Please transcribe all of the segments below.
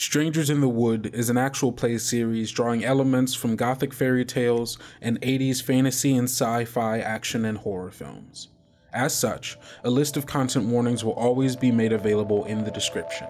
Strangers in the Wood is an actual play series drawing elements from gothic fairy tales and 80s fantasy and sci fi action and horror films. As such, a list of content warnings will always be made available in the description.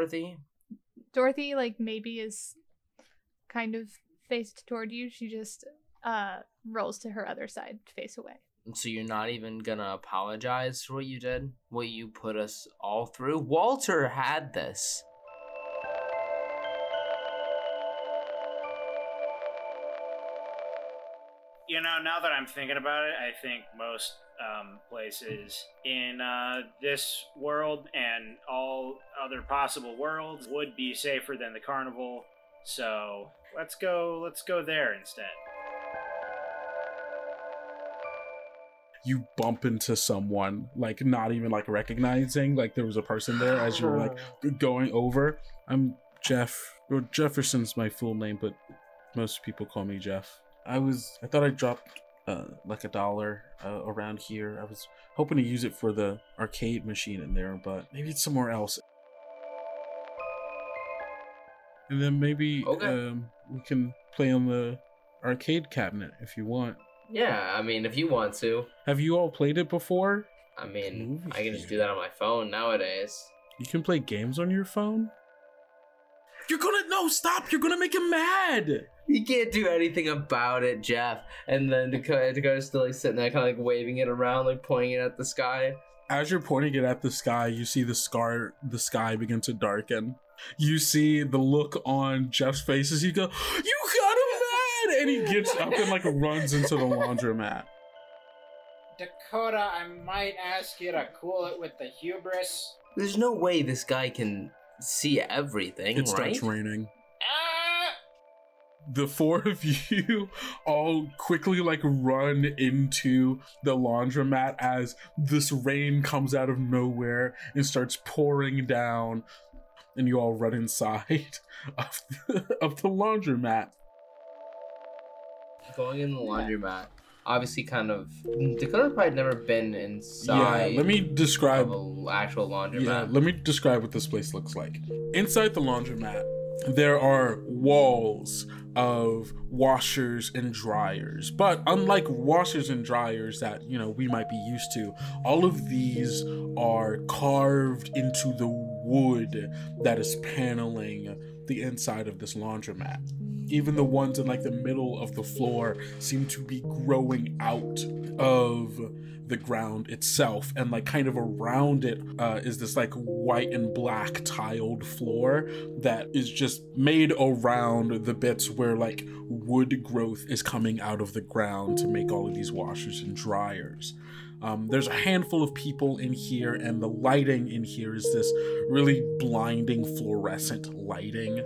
Dorothy? Dorothy, like, maybe is kind of faced toward you. She just uh rolls to her other side, face away. So you're not even gonna apologize for what you did? What you put us all through? Walter had this. You know, now that I'm thinking about it, I think most um, places in uh, this world and all other possible worlds would be safer than the carnival. So let's go. Let's go there instead. You bump into someone, like not even like recognizing like there was a person there as you were like going over. I'm Jeff. Or Jefferson's my full name, but most people call me Jeff. I was I thought I dropped uh, like a dollar uh, around here. I was hoping to use it for the arcade machine in there, but maybe it's somewhere else. And then maybe Okay. um, we can play on the arcade cabinet if you want. Yeah, I mean, if you want to. Have you all played it before? I mean, I can just do that on my phone nowadays. You can play games on your phone? You're gonna no stop! You're gonna make him mad! You can't do anything about it, Jeff. And then Dakota, Dakota's still like sitting there, kind of like waving it around, like pointing it at the sky. As you're pointing it at the sky, you see the scar the sky begin to darken. You see the look on Jeff's face as he go, You got him mad! And he gets up and like runs into the laundromat. Dakota, I might ask you to cool it with the hubris. There's no way this guy can see everything, It right? starts raining. Ah! the four of you all quickly like run into the laundromat as this rain comes out of nowhere and starts pouring down and you all run inside of the, of the laundromat Going in the laundromat. Obviously, kind of. Dakota probably never been inside. yeah let me describe of an actual laundromat. Yeah, let me describe what this place looks like. Inside the laundromat, there are walls of washers and dryers. But unlike washers and dryers that, you know, we might be used to, all of these are carved into the wood that is paneling the inside of this laundromat. Even the ones in like the middle of the floor seem to be growing out of the ground itself and like kind of around it uh, is this like white and black tiled floor that is just made around the bits where like wood growth is coming out of the ground to make all of these washers and dryers um, there's a handful of people in here and the lighting in here is this really blinding fluorescent lighting.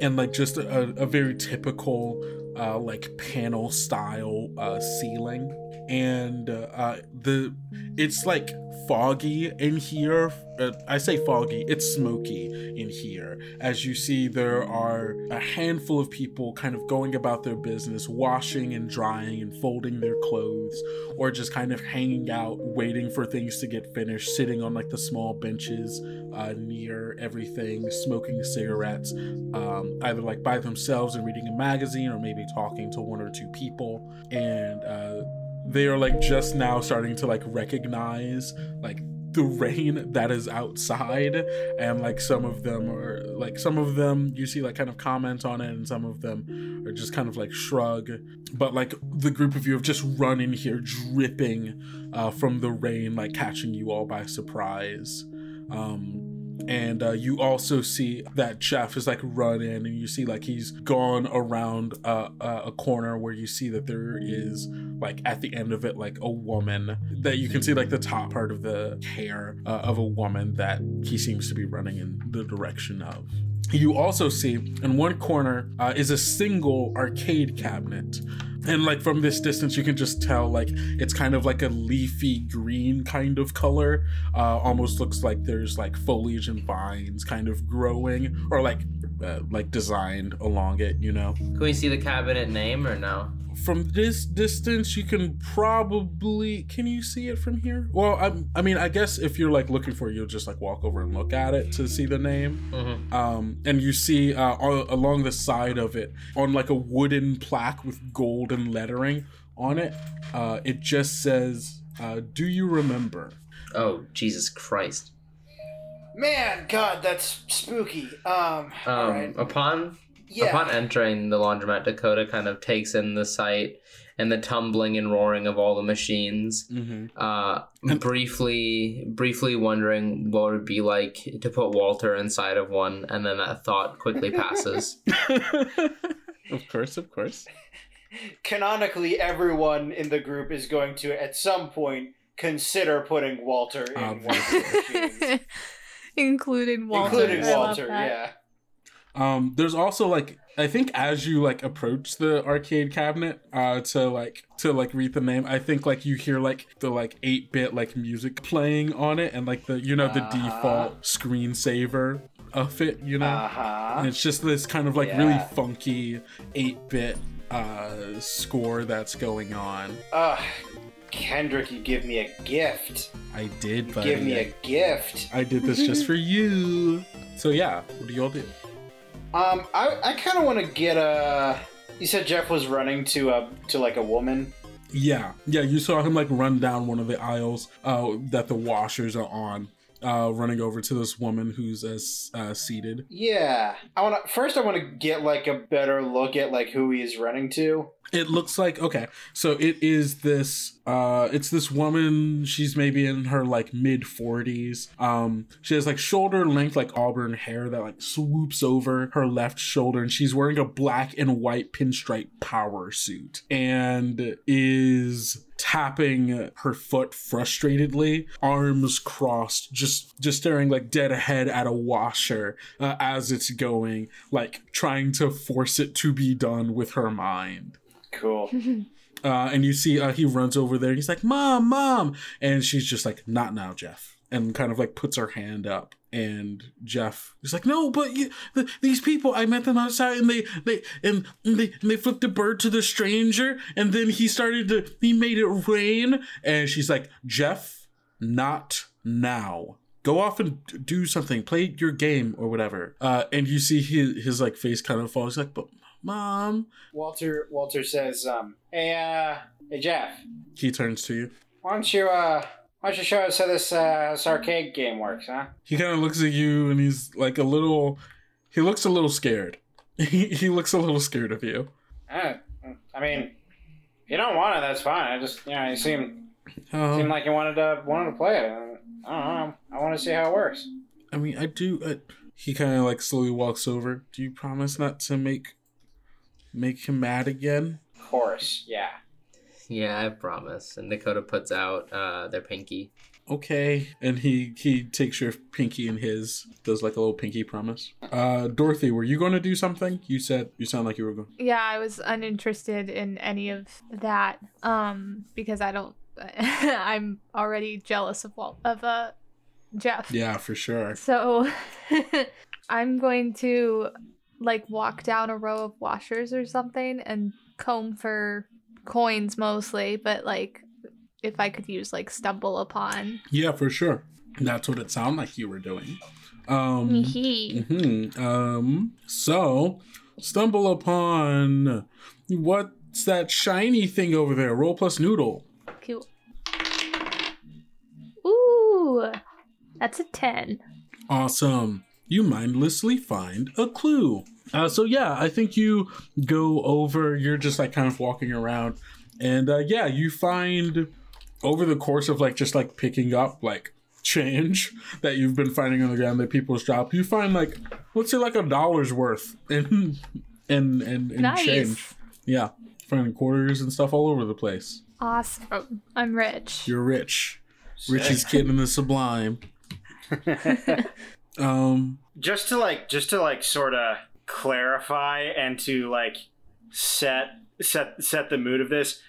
And like just a, a very typical uh, like panel style uh, ceiling and uh, uh, the it's like foggy in here. Uh, I say foggy, it's smoky in here. As you see, there are a handful of people kind of going about their business, washing and drying and folding their clothes, or just kind of hanging out, waiting for things to get finished, sitting on like the small benches uh, near everything, smoking cigarettes, um, either like by themselves and reading a magazine, or maybe talking to one or two people. And uh, they are like just now starting to like recognize like the rain that is outside. And like some of them are like some of them you see like kind of comment on it and some of them are just kind of like shrug. But like the group of you have just run in here dripping uh, from the rain like catching you all by surprise. Um and uh, you also see that Jeff is like run in, and you see like he's gone around uh, uh, a corner where you see that there is like at the end of it like a woman that you can see like the top part of the hair uh, of a woman that he seems to be running in the direction of. You also see in one corner uh, is a single arcade cabinet. And like from this distance, you can just tell like it's kind of like a leafy green kind of color. Uh, almost looks like there's like foliage and vines kind of growing or like uh, like designed along it. You know. Can we see the cabinet name or no? from this distance you can probably can you see it from here well i, I mean i guess if you're like looking for it you'll just like walk over and look at it to see the name Mm-hmm. um and you see uh all, along the side of it on like a wooden plaque with golden lettering on it uh it just says uh do you remember Oh Jesus Christ! Man, God, that's spooky. Um, Um, alright. upon Yeah. upon entering the laundromat, Dakota kind of takes in the sight and the tumbling and roaring of all the machines. mm-hmm. Uh, briefly, briefly wondering what it would be like to put Walter inside of one, and then that thought quickly passes. of course of course Canonically, everyone in the group is going to, at some point, consider putting Walter in one of the machines. Including Walter. Including Walter, yeah. Um, there's also like I think as you like approach the arcade cabinet, uh, to like to like read the name, I think like you hear like the like eight bit like music playing on it, and like the you know the Uh-huh. default screensaver of it, you know. Uh huh. And it's just this kind of like really funky eight bit uh score that's going on. Ugh. Kendrick, you give me a gift. I did, but Give me a gift. I did this just for you. So yeah, what do y'all do? Um, I, I kind of want to get a. You said Jeff was running to a to like a woman. Yeah, yeah, you saw him like run down one of the aisles uh, that the washers are on, uh, running over to this woman who's uh, s- uh, seated. Yeah, I want to. First, I want to get like a better look at like who he is running to. It looks like okay, so it is this. Uh, it's this woman. She's maybe in her like mid forties. Um, she has like shoulder length like auburn hair that like swoops over her left shoulder, and she's wearing a black and white pinstripe power suit, and is tapping her foot frustratedly, arms crossed, just just staring like dead ahead at a washer uh, as it's going, like trying to force it to be done with her mind. Cool. Uh, and you see uh, he runs over there. He's like, "Mom, mom," and she's just like, "Not now, Jeff," and kind of like puts her hand up. And Jeff is like, "No, but you, th- these people, I met them outside, and they, they, and they, and they flipped a bird to the stranger, and then he started to, he made it rain." And she's like, "Jeff, not now." Go off and do something. Play your game or whatever. Uh, and you see his, his like face kind of falls. He's like, "But mom." Walter Walter says, um, "Hey, uh, hey Jeff, He turns to you. why don't you uh, why don't you show us how this uh, this arcade game works, huh?" he kind of looks at you and he's like a little he looks a little scared he, he looks a little scared of you Uh, I mean, if you don't want it, that's fine. I just you know, you seem um, seemed like you wanted to wanted to play it. I don't know. I want to see how it works. i mean i do uh, he kind of like slowly walks over do you promise not to make make him mad again Of course, yeah. yeah, I promise. And Dakota puts out uh, their pinky. okay. And he he takes your pinky in his, does like a little pinky promise. Uh, Dorothy, were you going to do something? You said you sound like you were going. Yeah, I was uninterested in any of that. Um, because I don't. I'm already jealous of Walt of uh Jeff. Yeah, for sure. So I'm going to like walk down a row of washers or something and comb for coins mostly, but like if I could use like stumble upon. Yeah, for sure. That's what it sounded like you were doing. Um, Hee mhm. um. So, stumble upon what's that shiny thing over there? Roll plus noodle. Cool. Ooh, that's a 10. Awesome. You mindlessly find a clue. Uh, so yeah, I think you go over. You're just like kind of walking around, and uh, yeah, you find over the course of like just like picking up like change that you've been finding on the ground that people's drop. You find like let's say like a dollar's worth in in in, in Nice. change. Yeah, finding quarters and stuff all over the place. Awesome. I'm rich. You're rich, richest kid in the sublime. Um. Just to like just to like sort of clarify and to like set set set the mood of this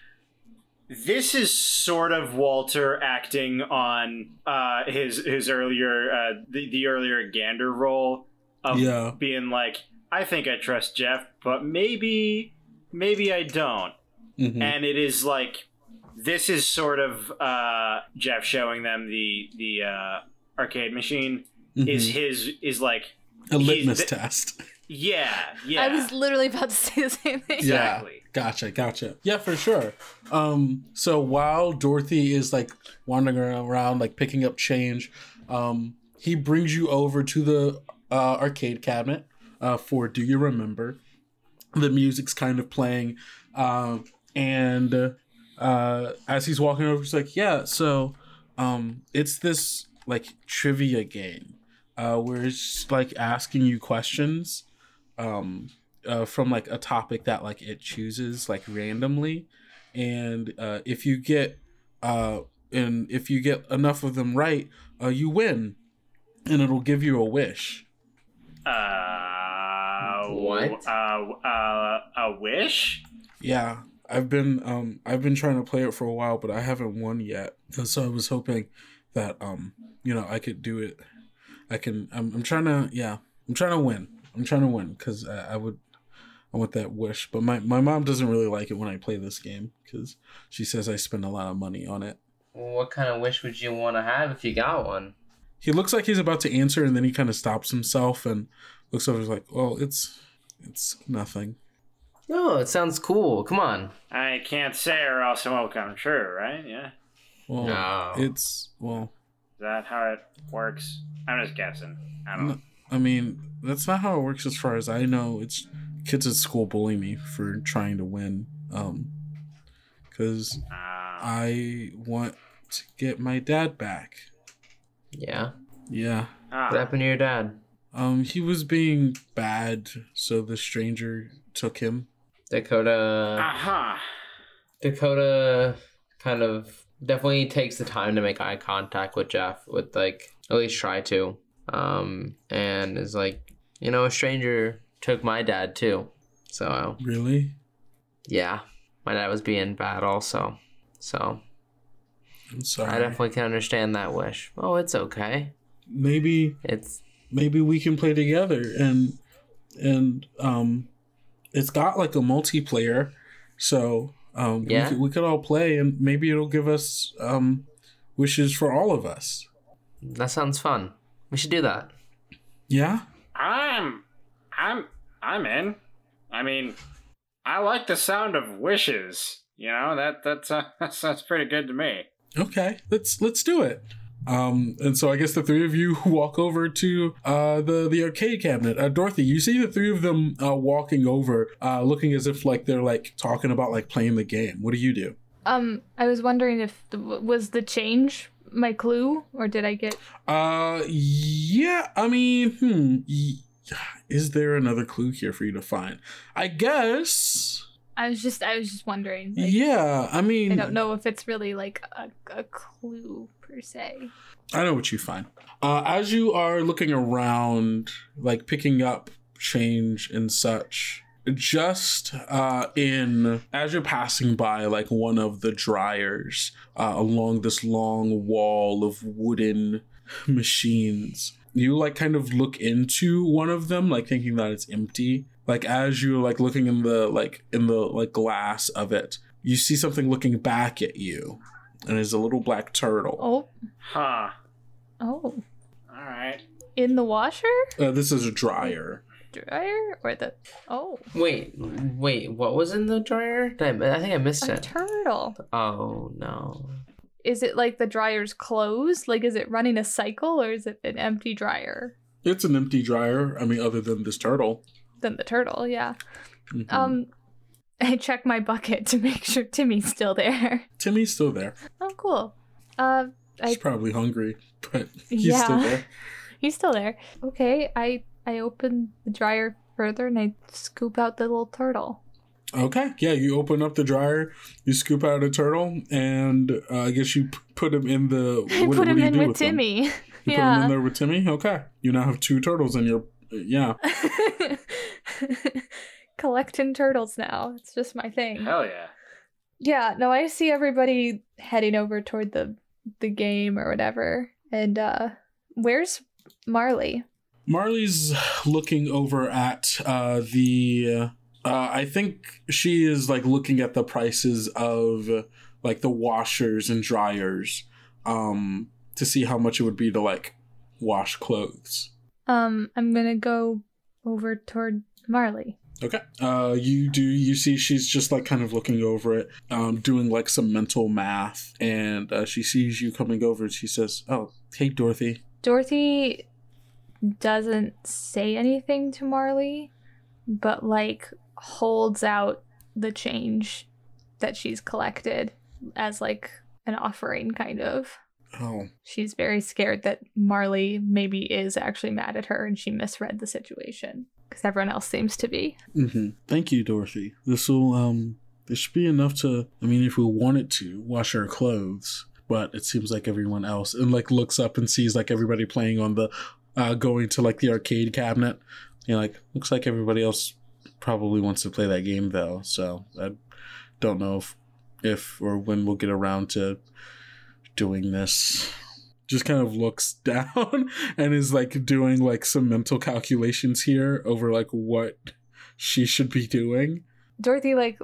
this is sort of walter acting on uh his his earlier uh the, the earlier gander role of Yeah. being like i think i trust jeff but maybe maybe i don't mhm. and it is like this is sort of uh jeff showing them the the uh arcade machine is Mhm. his is like a litmus the- test. yeah yeah I was literally about to say the same thing. Exactly. Yeah, gotcha, gotcha. Yeah, for sure. Um, so while Dorothy is like wandering around, like picking up change, um, he brings you over to the uh, arcade cabinet uh, for "Do You Remember?" The music's kind of playing, um, and uh, as he's walking over, he's like, "Yeah, so um, it's this like trivia game uh, where it's like asking you questions." Um, uh, from like a topic that like it chooses like randomly and uh, if you get uh, and if you get enough of them right uh, you win and it'll give you a wish Uh, What? Uh, uh, a wish? yeah i've been um i've been trying to play it for a while but i haven't won yet and so i was hoping that um you know i could do it i can i'm, I'm trying to yeah i'm trying to win i'm trying to win because I, I would i want that wish but my, my mom doesn't really like it when i play this game because she says i spend a lot of money on it What kind of wish would you want to have if you got one? he looks like he's about to answer and then he kind of stops himself and looks over he's like well it's it's nothing No, it sounds cool. Come on. I can't say or else it won't come true, right? Yeah. well No. it's well Is that how it works? I'm just guessing. I don't know. No, I mean, that's not how it works as far as I know. It's kids at school bully me for trying to win. Um, because Uh, I want to get my dad back. Yeah. Yeah. ah, What happened to your dad? Um, he was being bad, so the stranger took him. Dakota. uh-huh. Dakota kind of definitely takes the time to make eye contact with Jeff, with like at least try to. Um, and is like, you know, a stranger took my dad too. So Really? yeah, my dad was being bad also. So I'm sorry. I definitely can understand that wish. Oh, it's okay. maybe It's maybe we can play together and and um it's got like a multiplayer so um Yeah. we, could, we could all play and maybe it'll give us um wishes for all of us that sounds fun. We should do that. yeah I'm, I'm, I'm in. I mean, I like the sound of wishes. You know that that's uh, that sounds pretty good to me. okay let's let's do it um and so i guess the three of you walk over to uh the the arcade cabinet uh dorothy you see the three of them uh walking over uh looking as if like they're like talking about like playing the game what do you do Um, I was wondering if the, was the change my clue, or did I get? Uh, yeah. I mean, hmm. Is there another clue here for you to find? I guess. I was just I was just wondering. Like, yeah, I mean, I don't know if it's really like a, a clue per se. I know what you find. Uh, as you are looking around, like picking up change and such, just uh, in as you're passing by like one of the dryers uh, along this long wall of wooden machines, you like kind of look into one of them, like thinking that it's empty. Like as you're like looking in the like in the like glass of it, you see something looking back at you, and it's a little black turtle. Oh, Huh. oh, All right. in the washer Uh, this is a dryer. dryer or the oh Wait, wait, what was in the dryer? I, I think I missed a it. turtle. Oh no. Is it like the dryer's closed? Like, is it running a cycle or is it an empty dryer? It's an empty dryer. I mean, other than this turtle. Than the turtle, yeah. Mhm. Um, I check my bucket to make sure Timmy's still there. Timmy's still there. Oh, cool. Uh, He's I probably hungry, but he's Yeah. still there. he's still there. Okay, I I open the dryer further and I scoop out the little turtle. Okay, yeah, you open up the dryer, you scoop out a turtle, and uh, I guess you p- put him in the. I what- put what him do you in with him? Timmy. You put him in there with Timmy. Okay, you now have two turtles in your. Yeah, Collecting turtles now. It's just my thing. Hell yeah. Yeah, no, I see everybody heading over toward the the game or whatever. And uh where's Marley? Marley's looking over at uh, the. Uh, I think she is like looking at the prices of like the washers and dryers, um, to see how much it would be to like wash clothes. Um, I'm gonna go over toward Marley. Okay. Uh, you do. You see, she's just like kind of looking over it, um, doing like some mental math, and uh, she sees you coming over, and she says, "Oh, hey, Dorothy." Dorothy doesn't say anything to Marley, but like holds out the change that she's collected as like an offering kind of. Oh, She's very scared that Marley maybe is actually mad at her and she misread the situation because everyone else seems to be. hmm Thank you, Dorothy. This will um, this should be enough to. I mean, if we wanted to wash our clothes, but it seems like everyone else and like looks up and sees like everybody playing on the, uh, going to like the arcade cabinet. You know, like looks like everybody else probably wants to play that game though. So I don't know if, if or when we'll get around to doing this. Just kind of looks down and is like doing like some mental calculations here over like what she should be doing. Dorothy like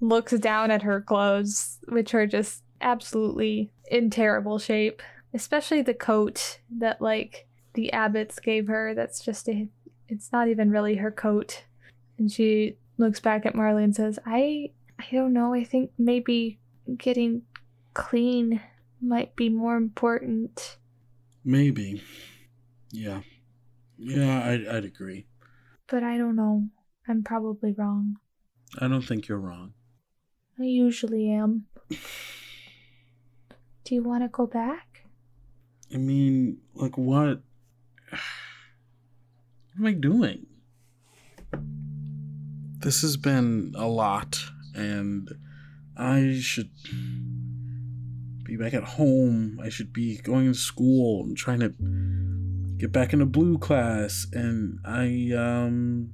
looks down at her clothes, which are just absolutely in terrible shape, especially the coat that like the abbots gave her. That's just a it's not even really her coat. And she looks back at Marley and says, "I I don't know. I think maybe getting clean might be more important." Maybe. Yeah. Yeah, I'd, I'd agree. But I don't know. I'm probably wrong. I don't think you're wrong. I usually am. Do you want to go back? I mean, like, what? What am I doing? This has been a lot, and I should be back at home. I should be going to school and trying to get back into blue class, and I, um,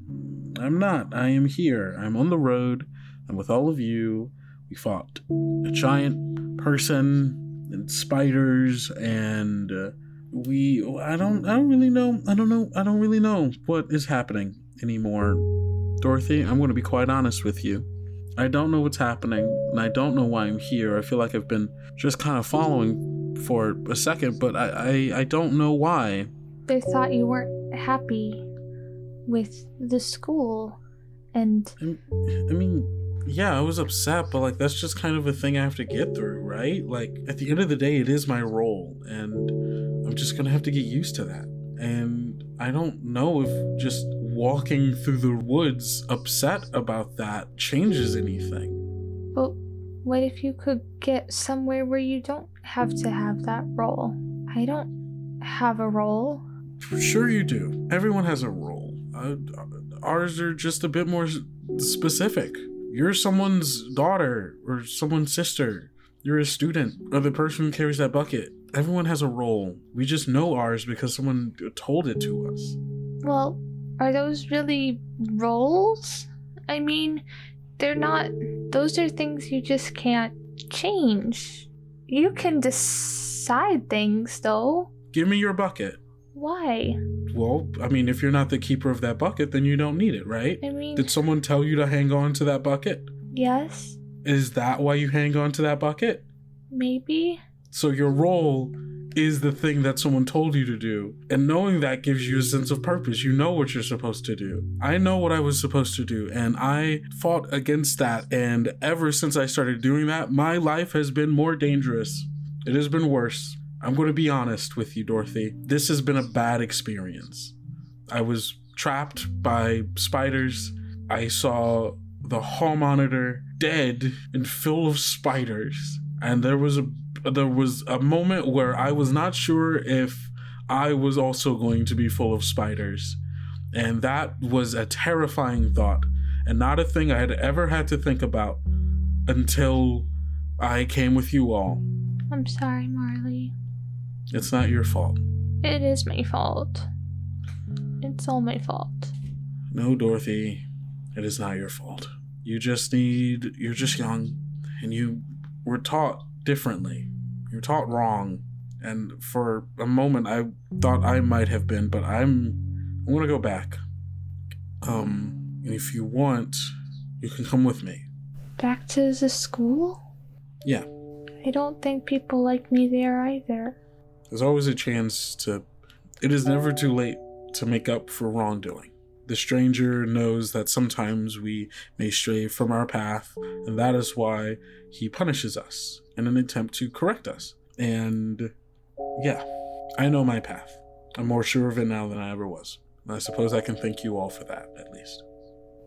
I'm not. I am here. I'm on the road. I'm with all of you. We fought a giant person and spiders and uh, we I don't I don't really know I don't know I don't really know what is happening anymore. Dorothy, I'm going to be quite honest with you. I don't know what's happening and I don't know why I'm here. I feel like I've been just kind of following for a second, but I I, I don't know why. They thought you weren't happy with the school, and I I mean, yeah, I was upset, but like that's just kind of a thing I have to get through, right? Like at the end of the day, it is my role, and I'm just gonna have to get used to that. And I don't know if just walking through the woods upset about that changes anything. Well, what if you could get somewhere where you don't have to have that role? I don't have a role. Sure, you do. Everyone has a role. Uh, ours are just a bit more specific. You're someone's daughter or someone's sister. You're a student or the person who carries that bucket. Everyone has a role. We just know ours because someone told it to us. Well, are those really roles? I mean, they're not. Those are things you just can't change. You can decide things, though. Give me your bucket. Why? Well, I mean, if you're not the keeper of that bucket, then you don't need it, right? I mean, Did someone tell you to hang on to that bucket? yes, Is that why you hang on to that bucket? maybe. So your role is the thing that someone told you to do. And knowing that gives you a sense of purpose. You know what you're supposed to do. I know what I was supposed to do, and I fought against that. And ever since I started doing that, my life has been more dangerous. It has been worse. I'm going to be honest with you, Dorothy. This has been a bad experience. I was trapped by spiders. I saw the hall monitor dead and full of spiders. And there was a there was a moment where I was not sure if I was also going to be full of spiders. And that was a terrifying thought and not a thing I had ever had to think about until I came with you all. I'm sorry, Marley. It's not your fault. It is my fault. It's all my fault. No, Dorothy, it is not your fault. You just need, you're just young, and you were taught differently. You're taught wrong. And for a moment, I thought I might have been, but I'm, I want to go back. Um, and if you want, you can come with me. Back to the school? Yeah. I don't think people like me there either. There's always a chance to, it is never too late to make up for wrongdoing. The stranger knows that sometimes we may stray from our path, and that is why he punishes us in an attempt to correct us. And yeah, I know my path. I'm more sure of it now than I ever was. And I suppose I can thank you all for that, at least.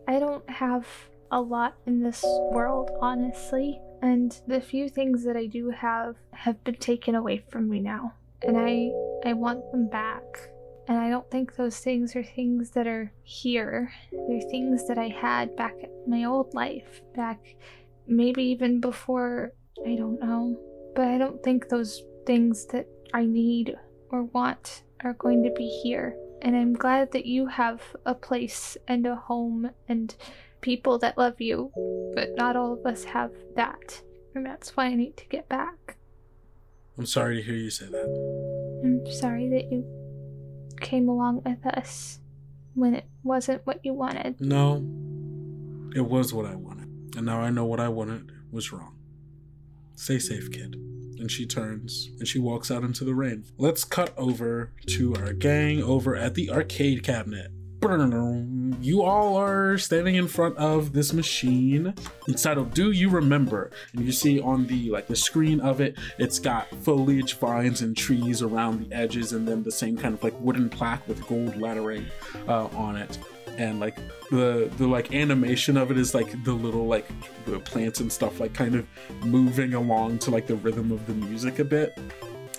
I don't have a lot in this world, honestly, and the few things that I do have have been taken away from me now. And I I want them back. And I don't think those things are things that are here. They're things that I had back in my old life, back maybe even before, I don't know. But I don't think those things that I need or want are going to be here. And I'm glad that you have a place and a home and people that love you, but not all of us have that. And that's why I need to get back. I'm sorry to hear you say that. I'm sorry that you came along with us when it wasn't what you wanted. No, it was what I wanted. And now I know what I wanted was wrong. Stay safe, kid. And she turns and she walks out into the rain. Let's cut over to our gang over at the arcade cabinet. You all are standing in front of this machine entitled Do You Remember? And you see on the like the screen of it, it's got foliage vines and trees around the edges and then the same kind of like wooden plaque with gold lettering uh, on it and like the the like animation of it is like the little like the plants and stuff like kind of moving along to like the rhythm of the music a bit.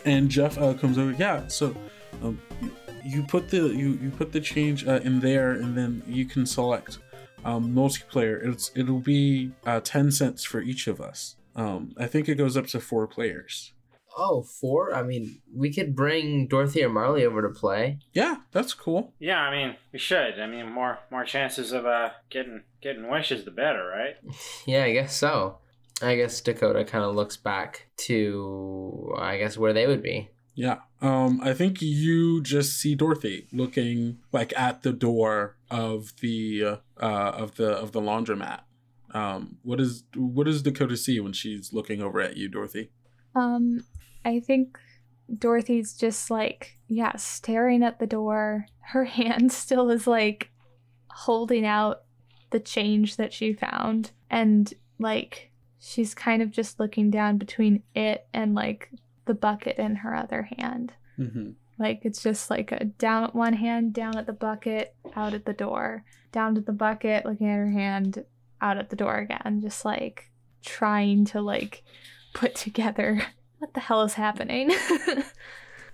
And jeff uh, comes over yeah so um, you, you put the you you put the change uh, in there and then you can select um, multiplayer. It's it'll be uh, 10 cents for each of us. Um, i think it goes up to four players Oh, four? I mean, we could bring Dorothy or Marley over to play. yeah that's cool Yeah, I mean, we should. I mean, more more chances of uh getting getting wishes, the better, right? Yeah, I guess so. I guess Dakota kind of looks back to, I guess, where they would be. Yeah. Um I think you just see Dorothy looking like at the door of the uh of the of the laundromat. Um what is what does Dakota see when she's looking over at you, Dorothy? Um, I think Dorothy's just like, yeah, staring at the door. Her hand still is like holding out the change that she found. And like, she's kind of just looking down between it and like the bucket in her other hand. Mm-hmm. Like, it's just like a down at one hand, down at the bucket, out at the door, down to the bucket, looking at her hand, out at the door again. Just like trying to like put together what the hell is happening.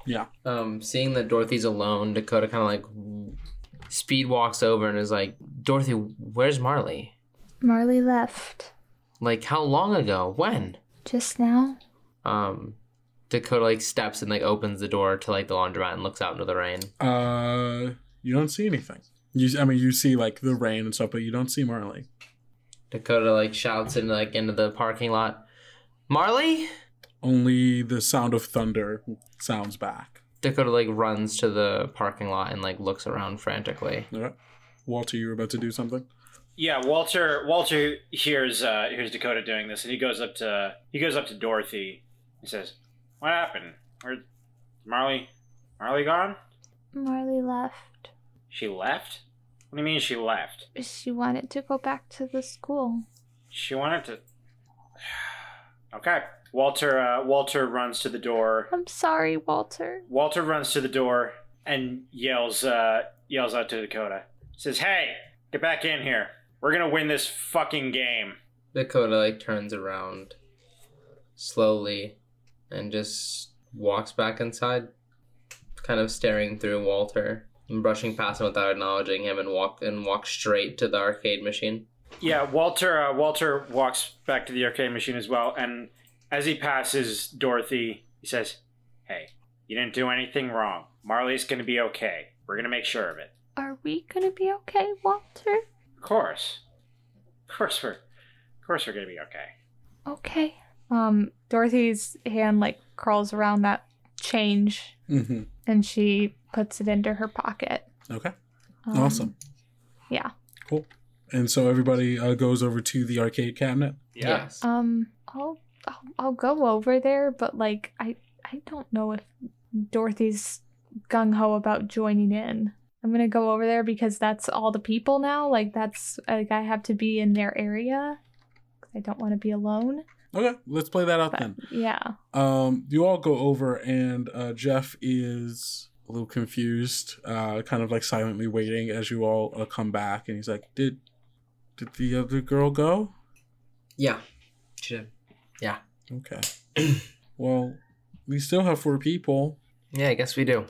Yeah. Um, seeing that Dorothy's alone, Dakota kind of like speed walks over and is like, Dorothy, where's Marley? Marley left Like how long ago? When? just now. Um, Dakota like steps and like opens the door to like the laundromat and looks out into the rain. Uh, you don't see anything. You, I mean, you see like the rain and stuff, but you don't see Marley. Dakota like shouts in like into the parking lot. Marley? Only the sound of thunder sounds back. Dakota like runs to the parking lot and like looks around frantically. All right. Walter, you were about to do something. Yeah, Walter. Walter hears uh, hears Dakota doing this, and he goes up to he goes up to Dorothy. He says, "What happened? Where Marley? Marley gone? Marley left. She left? What do you mean she left? She wanted to go back to the school. She wanted to." Okay. Walter. Uh, Walter runs to the door. I'm sorry, Walter. Walter runs to the door and yells uh, yells out to Dakota. Says, "Hey, get back in here. We're gonna win this fucking game." Dakota like turns around slowly and just walks back inside, kind of staring through Walter and brushing past him without acknowledging him and walk and walk straight to the arcade machine. Yeah, Walter. Uh, Walter walks back to the arcade machine as well, and as he passes Dorothy, he says, "Hey, you didn't do anything wrong. Marley's gonna be okay. We're gonna make sure of it. Are we gonna be okay, Walter? Of course, of course we're, of course we're gonna be okay." Okay. Um, Dorothy's hand like curls around that change Mm-hmm. and she puts it into her pocket. Okay. Um, awesome. Yeah. Cool. And so everybody uh, goes over to the arcade cabinet. Yeah. Yes. Um, I'll, I'll I'll go over there, but like I I don't know if Dorothy's gung ho about joining in. I'm gonna go over there because that's all the people now. Like that's like I have to be in their area. 'cause I don't want to be alone. Okay, let's play that out But then. yeah, Um, you all go over, and uh, Jeff is a little confused, uh, kind of like silently waiting as you all uh, come back, and he's like, "Did did the other girl go?" Yeah. She did. Okay. well, we still have four people. Yeah, I guess we do.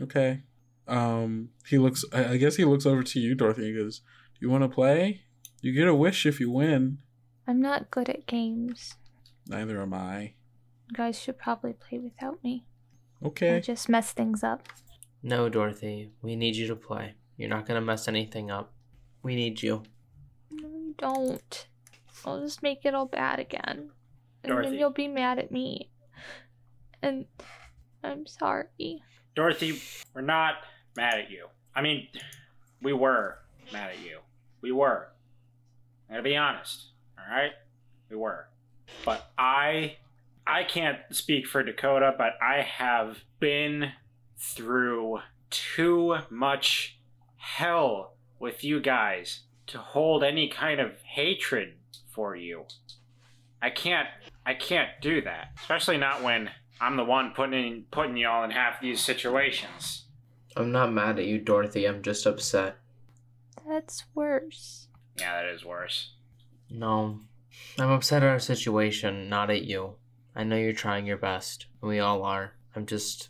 Okay. Um, he looks. I I guess he looks over to you, Dorothy. He goes, "Do you want to play? You get a wish if you win." I'm not good at games. Neither am I. You guys should probably play without me. Okay. I just mess things up. No, Dorothy, we need you to play. You're not gonna mess anything up. We need you. No, you don't. I'll just make it all bad again. And Dorothy. then you'll be mad at me. And I'm sorry. Dorothy, we're not mad at you. I mean, we were mad at you. We were. I gotta be honest. All right, we were. But I, I can't speak for Dakota, but I have been through too much hell with you guys to hold any kind of hatred for you. I can't. I can't do that, especially not when I'm the one putting in, putting y'all in half these situations. I'm not mad at you, Dorothy. I'm just upset. That's worse. Yeah, that is worse. No. I'm upset at our situation, not at you. I know you're trying your best. and We all are. I'm just.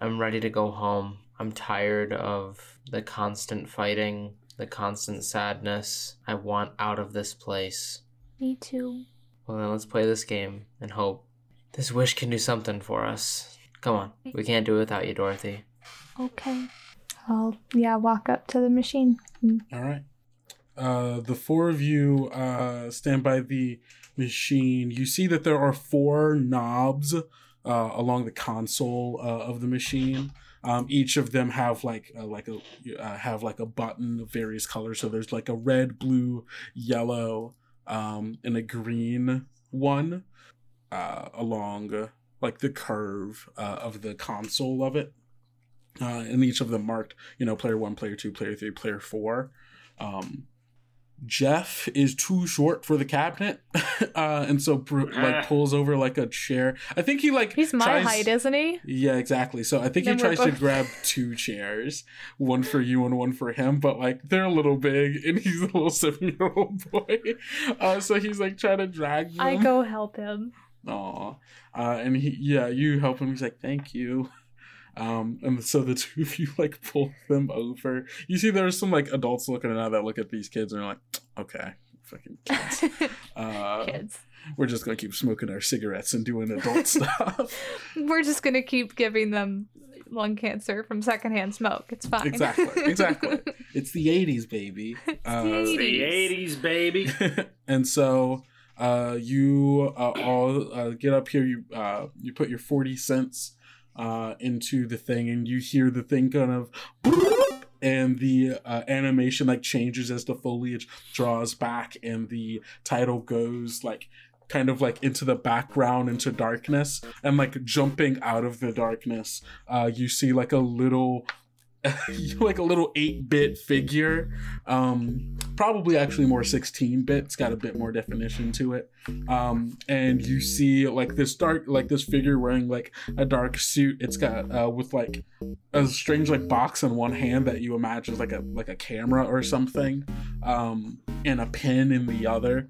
I'm ready to go home. I'm tired of the constant fighting, the constant sadness. I want out of this place. Me too. Well, then let's play this game and hope this wish can do something for us. Come on. We can't do it without you, Dorothy. Okay. I'll, yeah, walk up to the machine. All right. Uh, the four of you uh, stand by the machine. You see that there are four knobs uh, along the console uh, of the machine. Um, each of them have like uh, like a uh, have like a button of various colors. So there's like a red, blue, yellow, um, and a green one uh, along like the curve uh, of the console of it. Uh, and each of them marked, you know, player one, player two, player three, player four. Um, Jeff is too short for the cabinet, uh, and so pr- like pulls over like a chair. I think he like He's my tries- height, isn't he? Yeah, exactly. So I think Then he we're tries to grab two chairs, one for you and one for him, but like they're a little big, and he's a little seven-year-old boy. Uh, so he's like trying to drag them. I go help him. Aw. Uh, and he, yeah, you help him. He's like, thank you. Um, and so the two of you like pull them over. You see, there's some like adults looking at that look at these kids and are like, okay, fucking kids. Uh, Kids. we're just gonna keep smoking our cigarettes and doing adult stuff. We're just gonna keep giving them lung cancer from secondhand smoke. It's fine. exactly, exactly. It's the '80s, baby. Uh, the The 80s, baby. and so uh, you uh, all uh, get up here. You uh, you put your forty cents uh, into the thing, and you hear the thing kind of, and the uh, animation like changes as the foliage draws back, and the title goes like kind of like into the background into darkness and like jumping out of the darkness. Uh you see like a little like a little 8-bit figure. Um probably actually more 16-bit it's got a bit more definition to it. Um and you see like this dark like this figure wearing like a dark suit. It's got uh with like a strange like box in one hand that you imagine is like a like a camera or something um and a pen in the other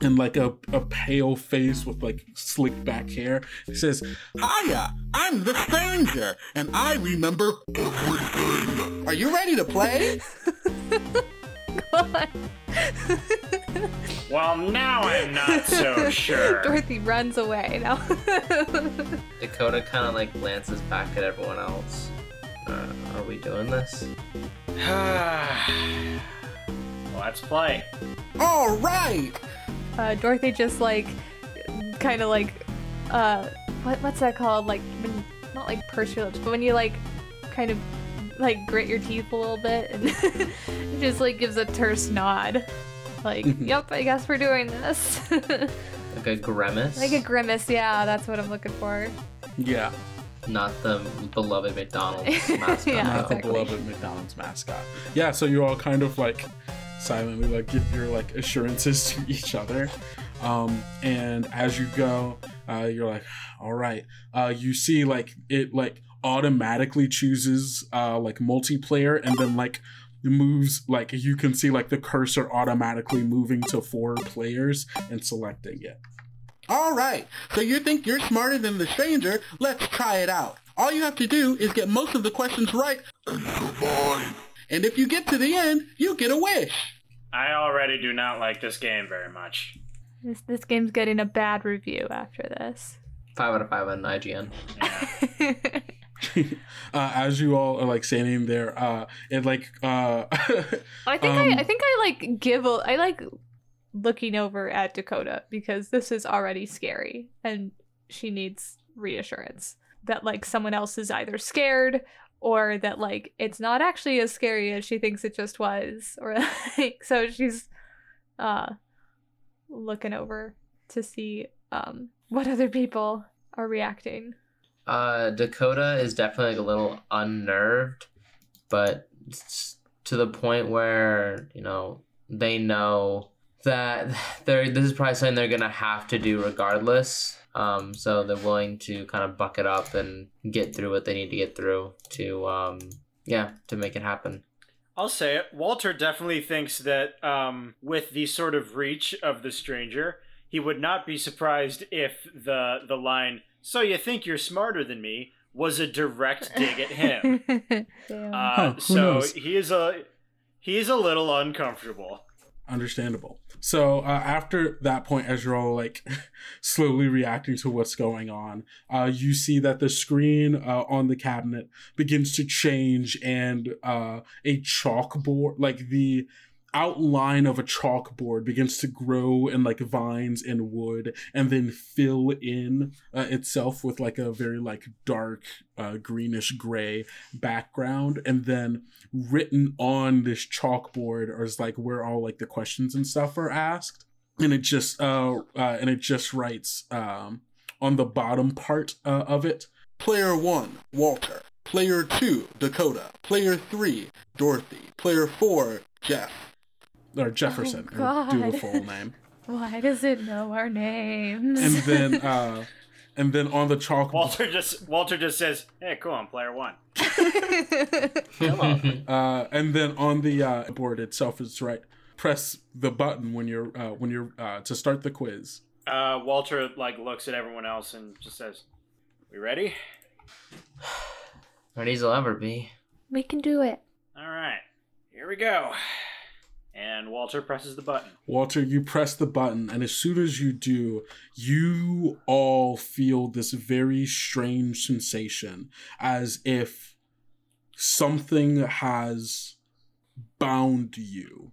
and like a, a pale face with like slick back hair he says Hiya, I'm the stranger, and I remember everything. Are you ready to play? Well, now I'm not so sure. Dorothy runs away now. Dakota kind of like glances back at everyone else. Uh, are we doing this? Let's play. All right. uh, Dorothy just like kind of like uh what what's that called like when, not like purse your lips but when you like kind of like grit your teeth a little bit and just like gives a terse nod like yep i guess we're doing this Like a grimace? like a grimace yeah that's what i'm looking for yeah Not the beloved McDonald's mascot. Yeah, not though. the beloved McDonald's mascot. Yeah, so you all kind of like silently like give your like assurances to each other. Um, and as you go, uh, you're like, all right. Uh, you see like it like automatically chooses uh like multiplayer and then like moves like you can see like the cursor automatically moving to four players and selecting it. All right. So you think you're smarter than the stranger? Let's try it out. All you have to do is get most of the questions right, and survive. And if you get to the end, you get a wish. I already do not like this game very much. this this game's getting a bad review after this Five out of five on IGN. Yeah. uh, as you all are like standing there, uh, it like uh, I think Um, I, I think I like give a I like looking over at Dakota because this is already scary and she needs reassurance that like someone else is either scared or that like it's not actually as scary as she thinks it just was or like so she's uh looking over to see um what other people are reacting. Uh, Dakota is definitely like a little unnerved, but to the point where you know they know that they're this is probably something they're gonna have to do regardless. Um, so they're willing to kind of buck it up and get through what they need to get through to um, yeah, to make it happen. I'll say it. Walter definitely thinks that um, with the sort of reach of the stranger, he would not be surprised if the the line "So you think you're smarter than me" was a direct dig at him. Damn. Uh, Huh, so knows? he is a he is a little uncomfortable. Understandable. So uh, after that point, as you're all like slowly reacting to what's going on, uh, you see that the screen uh, on the cabinet begins to change, and uh, a chalkboard, like the outline of a chalkboard, begins to grow in like vines and wood, and then fill in uh, itself with like a very like dark uh, greenish gray background, and then written on this chalkboard is like where all like the questions and stuff are asked and it just uh, uh and it just writes um on the bottom part uh, of it Player 1, Walter. Player 2, Dakota. Player 3, Dorothy. Player 4, Jeff. Or jefferson Oh, or do the full name Why does it know our names? and then uh and then on the chalkboard Walter just Walter just says, "Hey, cool, I'm player one." uh and then on the uh board itself is right press the button when you're uh when you're uh to start the quiz Uh, Walter like looks at everyone else and just says, "We ready? Ready as I'll ever be. we can do it. All right, here we go." And Walter presses the button. Walter, you press the button, and as soon as you do, you all feel this very strange sensation as if something has bound you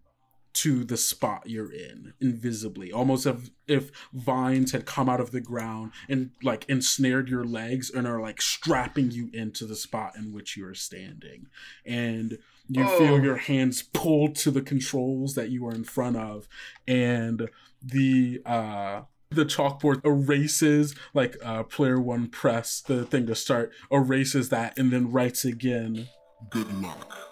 to the spot you're in invisibly almost as if vines had come out of the ground and like ensnared your legs and are like strapping you into the spot in which you are standing and you Oh. feel your hands pulled to the controls that you are in front of and the uh the chalkboard erases like uh player one press the thing to start erases that and then writes again Good luck.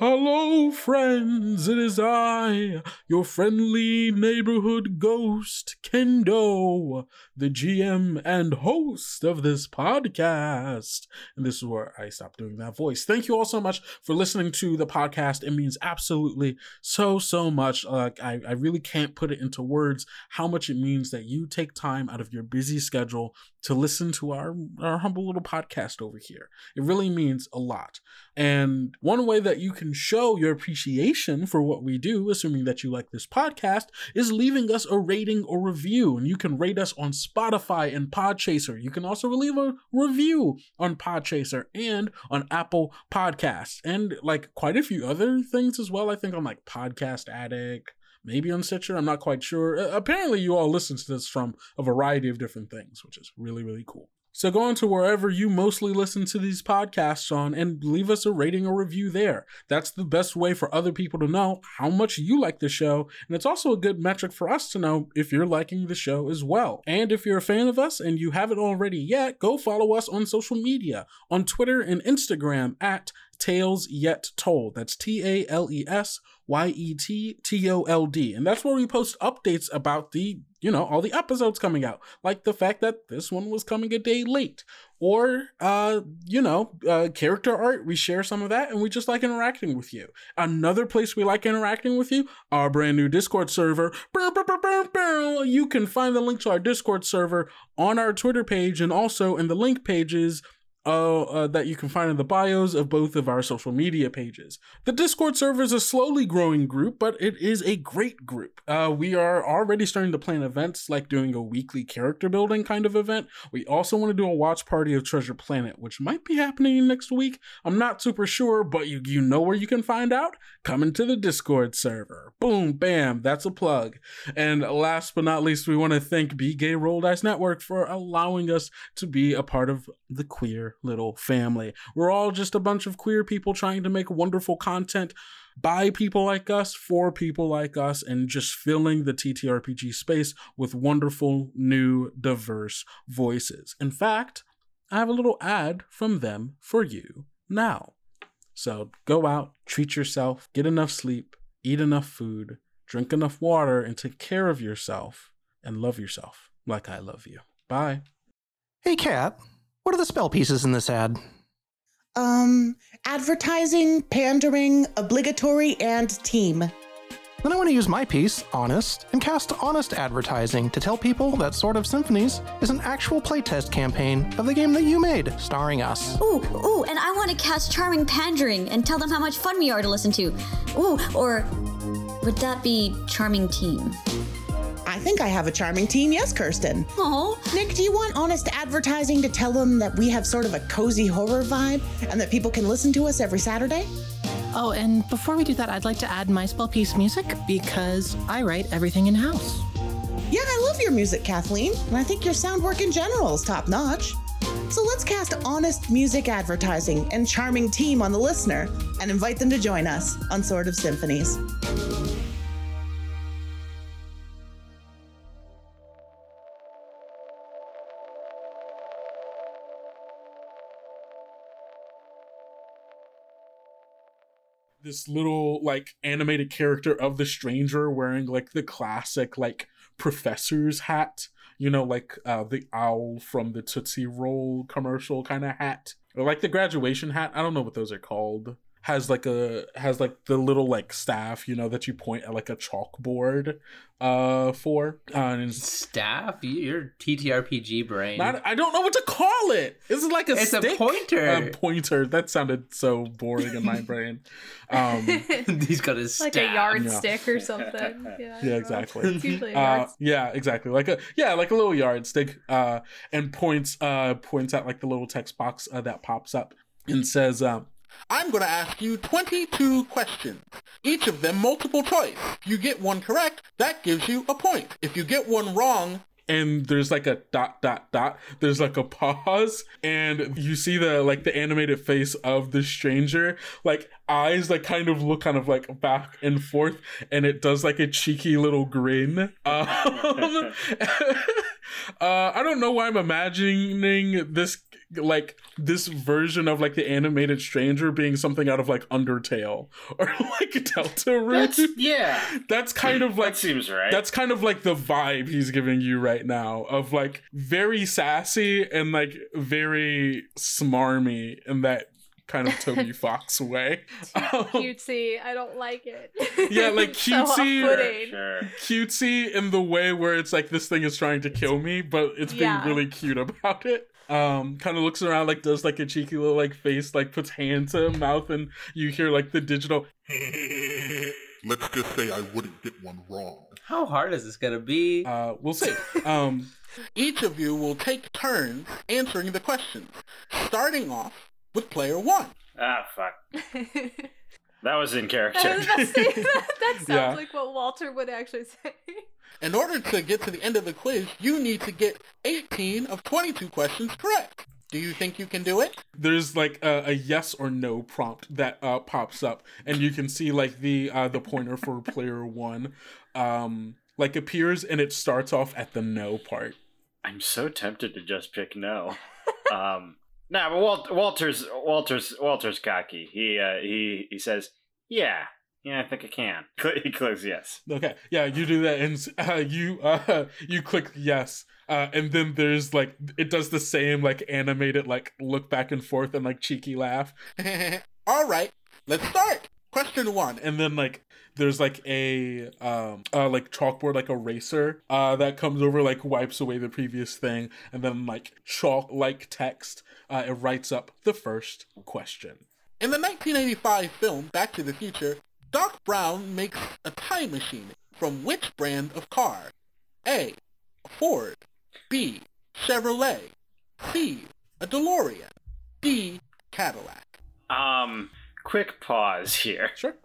Hello, friends. It is I, your friendly neighborhood ghost, Kendo, the GM and host of this podcast. And this is where I stopped doing that voice. Thank you all so much for listening to the podcast. It means absolutely so, so much. Like, I, I really can't put it into words how much it means that you take time out of your busy schedule to listen to our, our humble little podcast over here. It really means a lot. And one way that you can show your appreciation for what we do, assuming that you like this podcast, is leaving us a rating or review. And you can rate us on Spotify and Podchaser. You can also leave a review on Podchaser and on Apple Podcasts, and like quite a few other things as well. I think on like Podcast Addict. Maybe on Stitcher, I'm not quite sure. Apparently, you all listen to this from a variety of different things, which is really, really cool. So go on to wherever you mostly listen to these podcasts on and leave us a rating or review there. That's the best way for other people to know how much you like the show, and it's also a good metric for us to know if you're liking the show as well. And if you're a fan of us and you haven't already yet, go follow us on social media on Twitter and Instagram at Tales Yet Told. That's T A L E S Y E T T O L D. And that's where we post updates about the, you know, all the episodes coming out. Like the fact that this one was coming a day late. Or, uh, you know, uh, character art. We share some of that and we just like interacting with you. Another place we like interacting with you, our brand new Discord server. You can find the link to our Discord server on our Twitter page and also in the link pages uh, uh, that you can find in the bios of both of our social media pages. The Discord server is a slowly growing group, but it is a great group. Uh, we are already starting to plan events like doing a weekly character building kind of event. We also want to do a watch party of Treasure Planet, which might be happening next week. I'm not super sure, but you, you know where you can find out? Come into the Discord server. Boom, bam, that's a plug. And last but not least, we want to thank Be Gay Roll Dice Network for allowing us to be a part of the queer little family. We're all just a bunch of queer people trying to make wonderful content by people like us, for people like us, and just filling the TTRPG space with wonderful, new, diverse voices. In fact, I have a little ad from them for you now. So go out, treat yourself, get enough sleep, eat enough food, drink enough water, and take care of yourself and love yourself like I love you. Bye. Hey, Kat, what are the spell pieces in this ad? Um, advertising, pandering, obligatory, and team. Then I want to use my piece, Honest, and cast Honest Advertising to tell people that Sword of Symphonies is an actual playtest campaign of the game that you made, starring us. Ooh, ooh, and I want to cast Charming Pandering and tell them how much fun we are to listen to. Ooh, or would that be Charming Team? I think I have a charming team, yes, Kirsten. Oh, Nick, do you want honest advertising to tell them that we have sort of a cozy horror vibe and that people can listen to us every Saturday? Oh, and before we do that, I'd like to add my spell piece music because I write everything in house. Yeah, I love your music, Kathleen, and I think your sound work in general is top notch. So let's cast honest music advertising and charming team on the listener and invite them to join us on Sword of Symphonies. This little like animated character of the stranger wearing like the classic like professor's hat you know like uh the owl from the tootsie roll commercial kind of hat or like the graduation hat. I don't know what those are called has like a has like the little like staff, you know, that you point at like a chalkboard uh for. Uh, and Staff, You- your TTRPG brain. not I don't know what to call it. it. Is it like a It's a pointer. A pointer. That sounded so boring in my brain. Um He's got his like staff. a yardstick Yeah. or something. Yeah, yeah, exactly. It's usually a Uh, yeah, exactly. Like a yeah, like a little yardstick. Uh, and points uh points at like the little text box uh, that pops up and says, um, I'm going to ask you 22 questions, each of them multiple choice. If you get one correct, that gives you a point. If you get one wrong, and there's like a dot dot dot. There's like a pause, and you see the like the animated face of the stranger, like eyes like kind of look kind of like back and forth, and it does like a cheeky little grin. Um, uh, I don't know why I'm imagining this like this version of like the animated stranger being something out of like Undertale or like Deltarune. That's, yeah, That's kind of like that seems right. that's kind of like the vibe he's giving you right now of like very sassy and like very smarmy in that kind of Toby Fox way. Um, cutesy. I don't like it. Yeah, like cutesy- off-putting. cutesy in the way where it's like this thing is trying to kill me, but it's being Yeah. really cute about it. Um, kind of looks around, like does like a cheeky little like face, like puts hand to mouth, and you hear like the digital. Let's just say I wouldn't get one wrong. How hard is this gonna be? Uh, we'll see. Um, each of you will take turns answering the questions, starting off with player one. Ah, fuck. That was in I character. was about to say, that, that sounds Yeah. like what Walter would actually say. In order to get to the end of the quiz, you need to get 18 of 22 questions correct. Do you think you can do it? there's like a, a yes or no prompt that uh, pops up and you can see like the uh, the pointer for player one um like appears and it starts off at the no part I'm so tempted to just pick no. Um, nah, but Walt, Walter's Walter's Walter's cocky. He uh, he he says, "Yeah, yeah, I think I can." He clicks yes. okay yeah you do that and uh, you uh you click yes uh and then there's like it does the same like animated like look back and forth and like cheeky laugh All right, let's start. Question one. and then like there's like a um uh like chalkboard like eraser uh that comes over like wipes away the previous thing and then like chalk like text uh it writes up the first question In the 1985 film Back to the Future, Doc Brown makes a time machine from which brand of car? A. Ford. B. Chevrolet. C. A DeLorean. D. Cadillac. Um, quick pause here. sure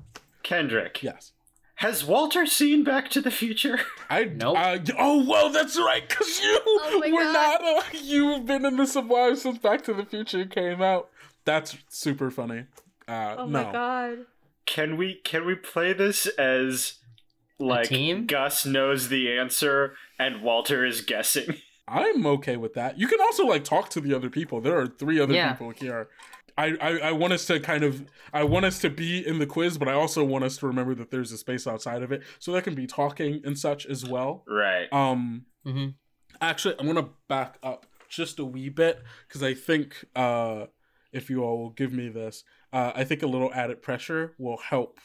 Kendrick, yes has Walter seen Back to the Future? I Nope. Uh, oh well, that's right, cause you Oh my were God. not. Uh, you've been in this a while since Back to the Future came out. That's super funny. Uh, Oh no. my god. Can we can we play this as like team? Gus knows the answer and Walter is guessing? I'm okay with that. You can also like talk to the other people. There are three other Yeah. people here. I, I, I want us to kind of I want us to be in the quiz, but I also want us to remember that there's a space outside of it, so that can be talking and such as well. Right. Um, hmm actually, I'm gonna back up just a wee bit because I think uh, if you all will give me this, uh, I think a little added pressure will help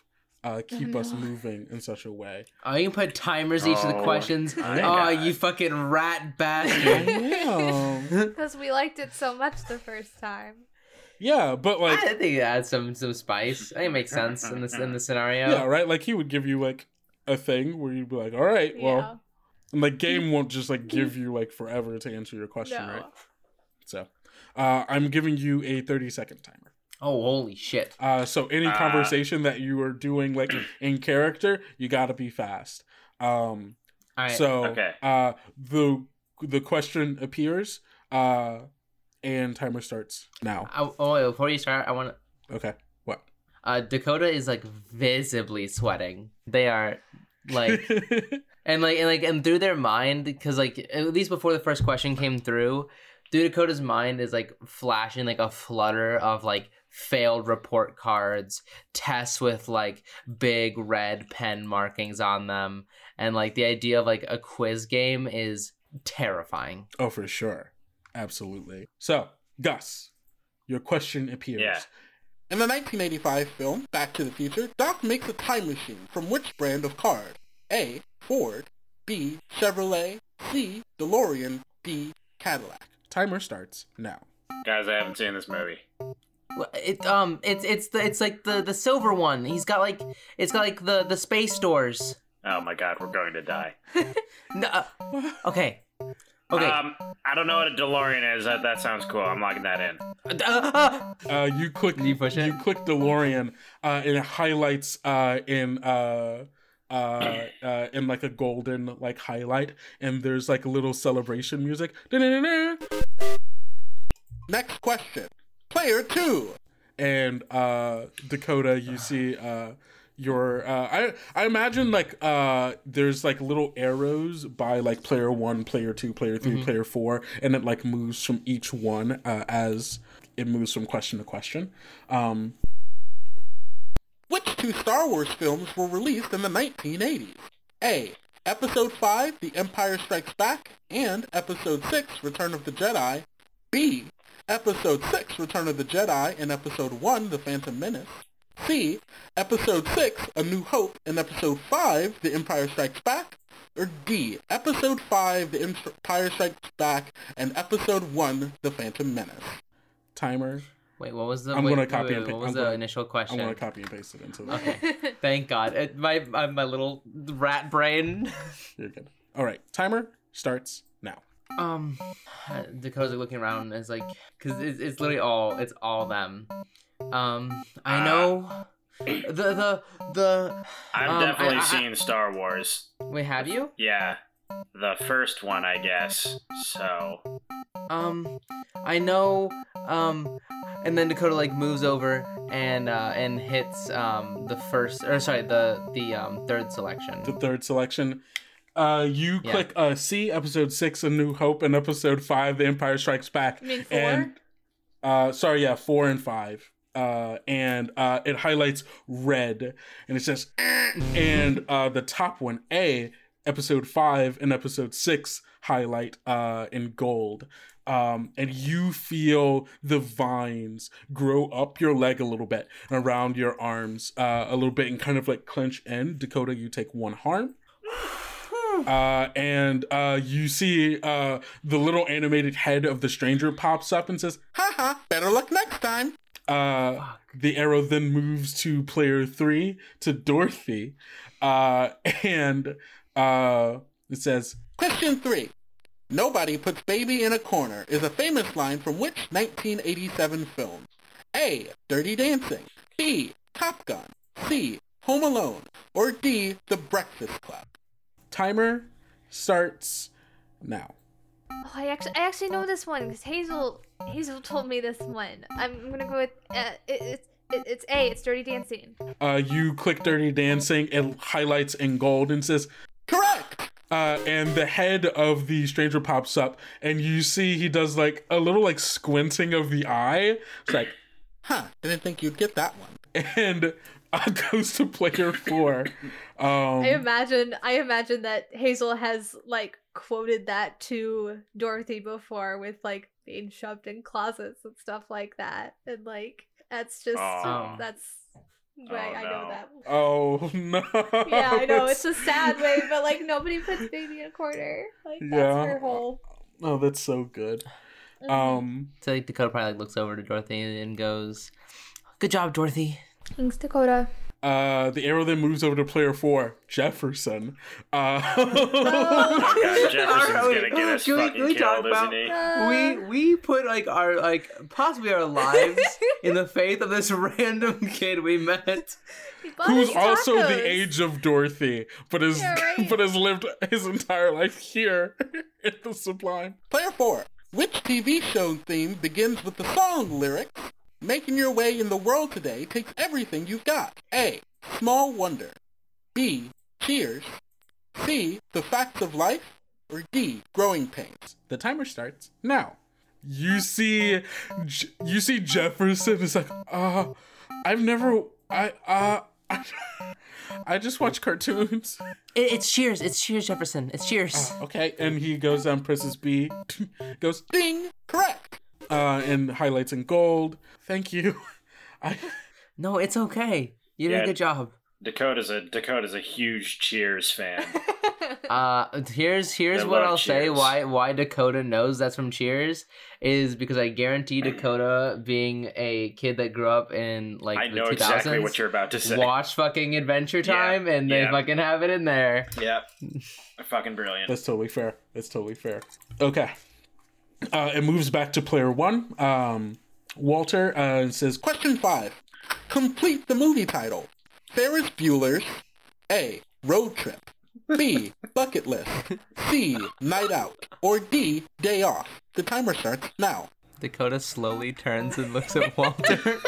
uh, keep us moving in such a way. Oh, you can put timers each of the Oh, questions. I Oh, got you fucking rat bastard. Because we liked it so much the first time. Yeah, but like I think it adds some some spice. I think it makes sense in this in the scenario. Yeah, right. Like he would give you like a thing where you'd be like, "All right, well," yeah. and like game won't just like give you like forever to answer your question, No. right? So, uh, I'm giving you a 30 second timer. Oh, holy shit. Uh, so any Ah. conversation that you are doing like in character, you got to be fast. Um, All right. so Okay. uh, the the question appears, uh, and timer starts now. I, oh, wait, before you start, I want to. Okay, what? Uh, Dakota is like visibly sweating. They are like and like and like and through their mind because like at least before the first question came through through dakota's mind is like flashing like a flutter of like failed report cards tests with like big red pen markings on them and like the idea of like a quiz game is terrifying Oh, for sure. Absolutely. So, Gus, your question appears. Yeah. In the 1985 film Back to the Future, Doc makes a time machine from which brand of cars? A. Ford, B. Chevrolet, C. DeLorean, D. Cadillac. Timer starts now. Guys, I haven't seen this movie. It um, it's it's the it's like the the silver one. He's got like it's got like the the space doors. Oh my god, we're going to die. No, uh, okay, okay. Um, I don't know what a DeLorean is. That, that sounds cool. I'm locking that in. Uh, uh, Uh, you click. Did you push it? You click DeLorean, uh, and it highlights uh, in uh, uh, uh, in like a golden like highlight, and there's like a little celebration music. Da-da-da-da. Next question. Player 2. And uh, Dakota, you see uh, your. Uh, I I imagine like uh, there's like little arrows by like player one, player two, player 3 player four, and it like moves from each one uh, as it moves from question to question. Um, Which two Star Wars films were released in the 1980s? A. Episode 5, The Empire Strikes Back, and Episode 6, Return of the Jedi. B. Episode 6, Return of the Jedi, and Episode 1, The Phantom Menace. C. Episode 6, A New Hope, and Episode 5, The Empire Strikes Back. Or D. Episode 5, The Empire Strikes Back, and Episode 1, The Phantom Menace. timer. wait, what was the? I'm wait, gonna copy wait, and paste. What was I'm the gonna- initial question? I'm gonna copy and paste it into the. Okay, thank God. It, my, my my little rat brain. You're good. All right, timer starts now. Um, Dakota's looking around and is like, cause it's, it's literally all it's all them. Um, I know the the the. I've um, definitely I- I- seen Star Wars. Wait, have you? Yeah, the first one, I guess. So Um, I know. Um, and then Dakota like moves over and uh and hits um the first or sorry the the um third selection. The third selection. Uh, you Yeah. click uh, C, episode six, A New Hope, and episode five, The Empire Strikes Back. You mean four? And, uh, sorry, yeah, four and five. Uh, and uh, it highlights red, and it says, and uh, the top one, A, episode five and episode six, highlight uh, in gold. Um, and you feel the vines grow up your leg a little bit and around your arms uh, a little bit and kind of like clench in. Dakota, you take one harm. Uh, and uh, you see uh, the little animated head of the stranger pops up and says, "Ha ha! better luck next time. Uh, the arrow then moves to player three to Dorothy, uh, and uh, it says, Question 3. Nobody puts baby in a corner is a famous line from which 1987 film? A. Dirty Dancing. B. Top Gun. C. Home Alone. Or D. The Breakfast Club. "Timer starts now." Oh, I actually, I actually know this one because Hazel, Hazel told me this one. I'm gonna go with uh, it, it's it, it's A. It's Dirty Dancing. Uh, you click "Dirty Dancing," it highlights in gold and says, Correct! uh, and the head of the stranger pops up, and you see he does like a little like squinting of the eye. It's like, Huh, didn't think you'd get that one. and goes to player four. Um, I imagine, I imagine that Hazel has like quoted that to Dorothy before with like being shoved in closets and stuff like that, and like that's just Oh. that's why Oh, I know no. that. oh no! Yeah, I know it's a sad way, but like nobody puts baby in a corner. Like that's Yeah. her whole. Oh, that's so good. Mhm. Um, So like Dakota probably like looks over to Dorothy and goes, "Good job, Dorothy." Thanks, Dakota. uh, the arrow then moves over to player four, Jefferson. Uh, oh my Jefferson's Alright, gonna get us can we- fucking can we talk killed, isn't about- he? Uh, we we put like our like possibly our lives in the faith of this random kid we met. Who's also tacos. the age of Dorothy, but has Yeah, right. but has lived his entire life here in the Sublime. Player 4. Which TV show theme begins with the song lyrics? Making your way in the world today takes everything you've got. A. Small Wonder. B. Cheers. C. The Facts of Life. Or D. Growing Pains. The timer starts now. You see, you see Jefferson is like, uh, I've never, I, uh, I, I just watch cartoons. It, it's Cheers. It's Cheers, Jefferson. It's Cheers. Okay, and he goes down, presses B, goes Ding! Correct! Uh, and highlights in gold. Thank you. I No, it's okay. You did Yeah. a good job. Dakota's a Dakota's a huge Cheers fan. Uh, here's here's I what I'll say. Why why Dakota knows that's from Cheers is because I guarantee Dakota, being a kid that grew up in like I the know 2000s, exactly what you're about to say. watch fucking Adventure Yeah, Time, and they yeah. fucking have it in there. Yep. Fucking brilliant. That's totally fair. That's totally fair. Okay. Uh, it moves back to player one. Um, Walter uh, says, Question 5. Complete the movie title. Ferris Bueller's A. Road Trip. B. Bucket List. C. Night Out. Or D. Day Off. The timer starts now. Dakota slowly turns and looks at Walter,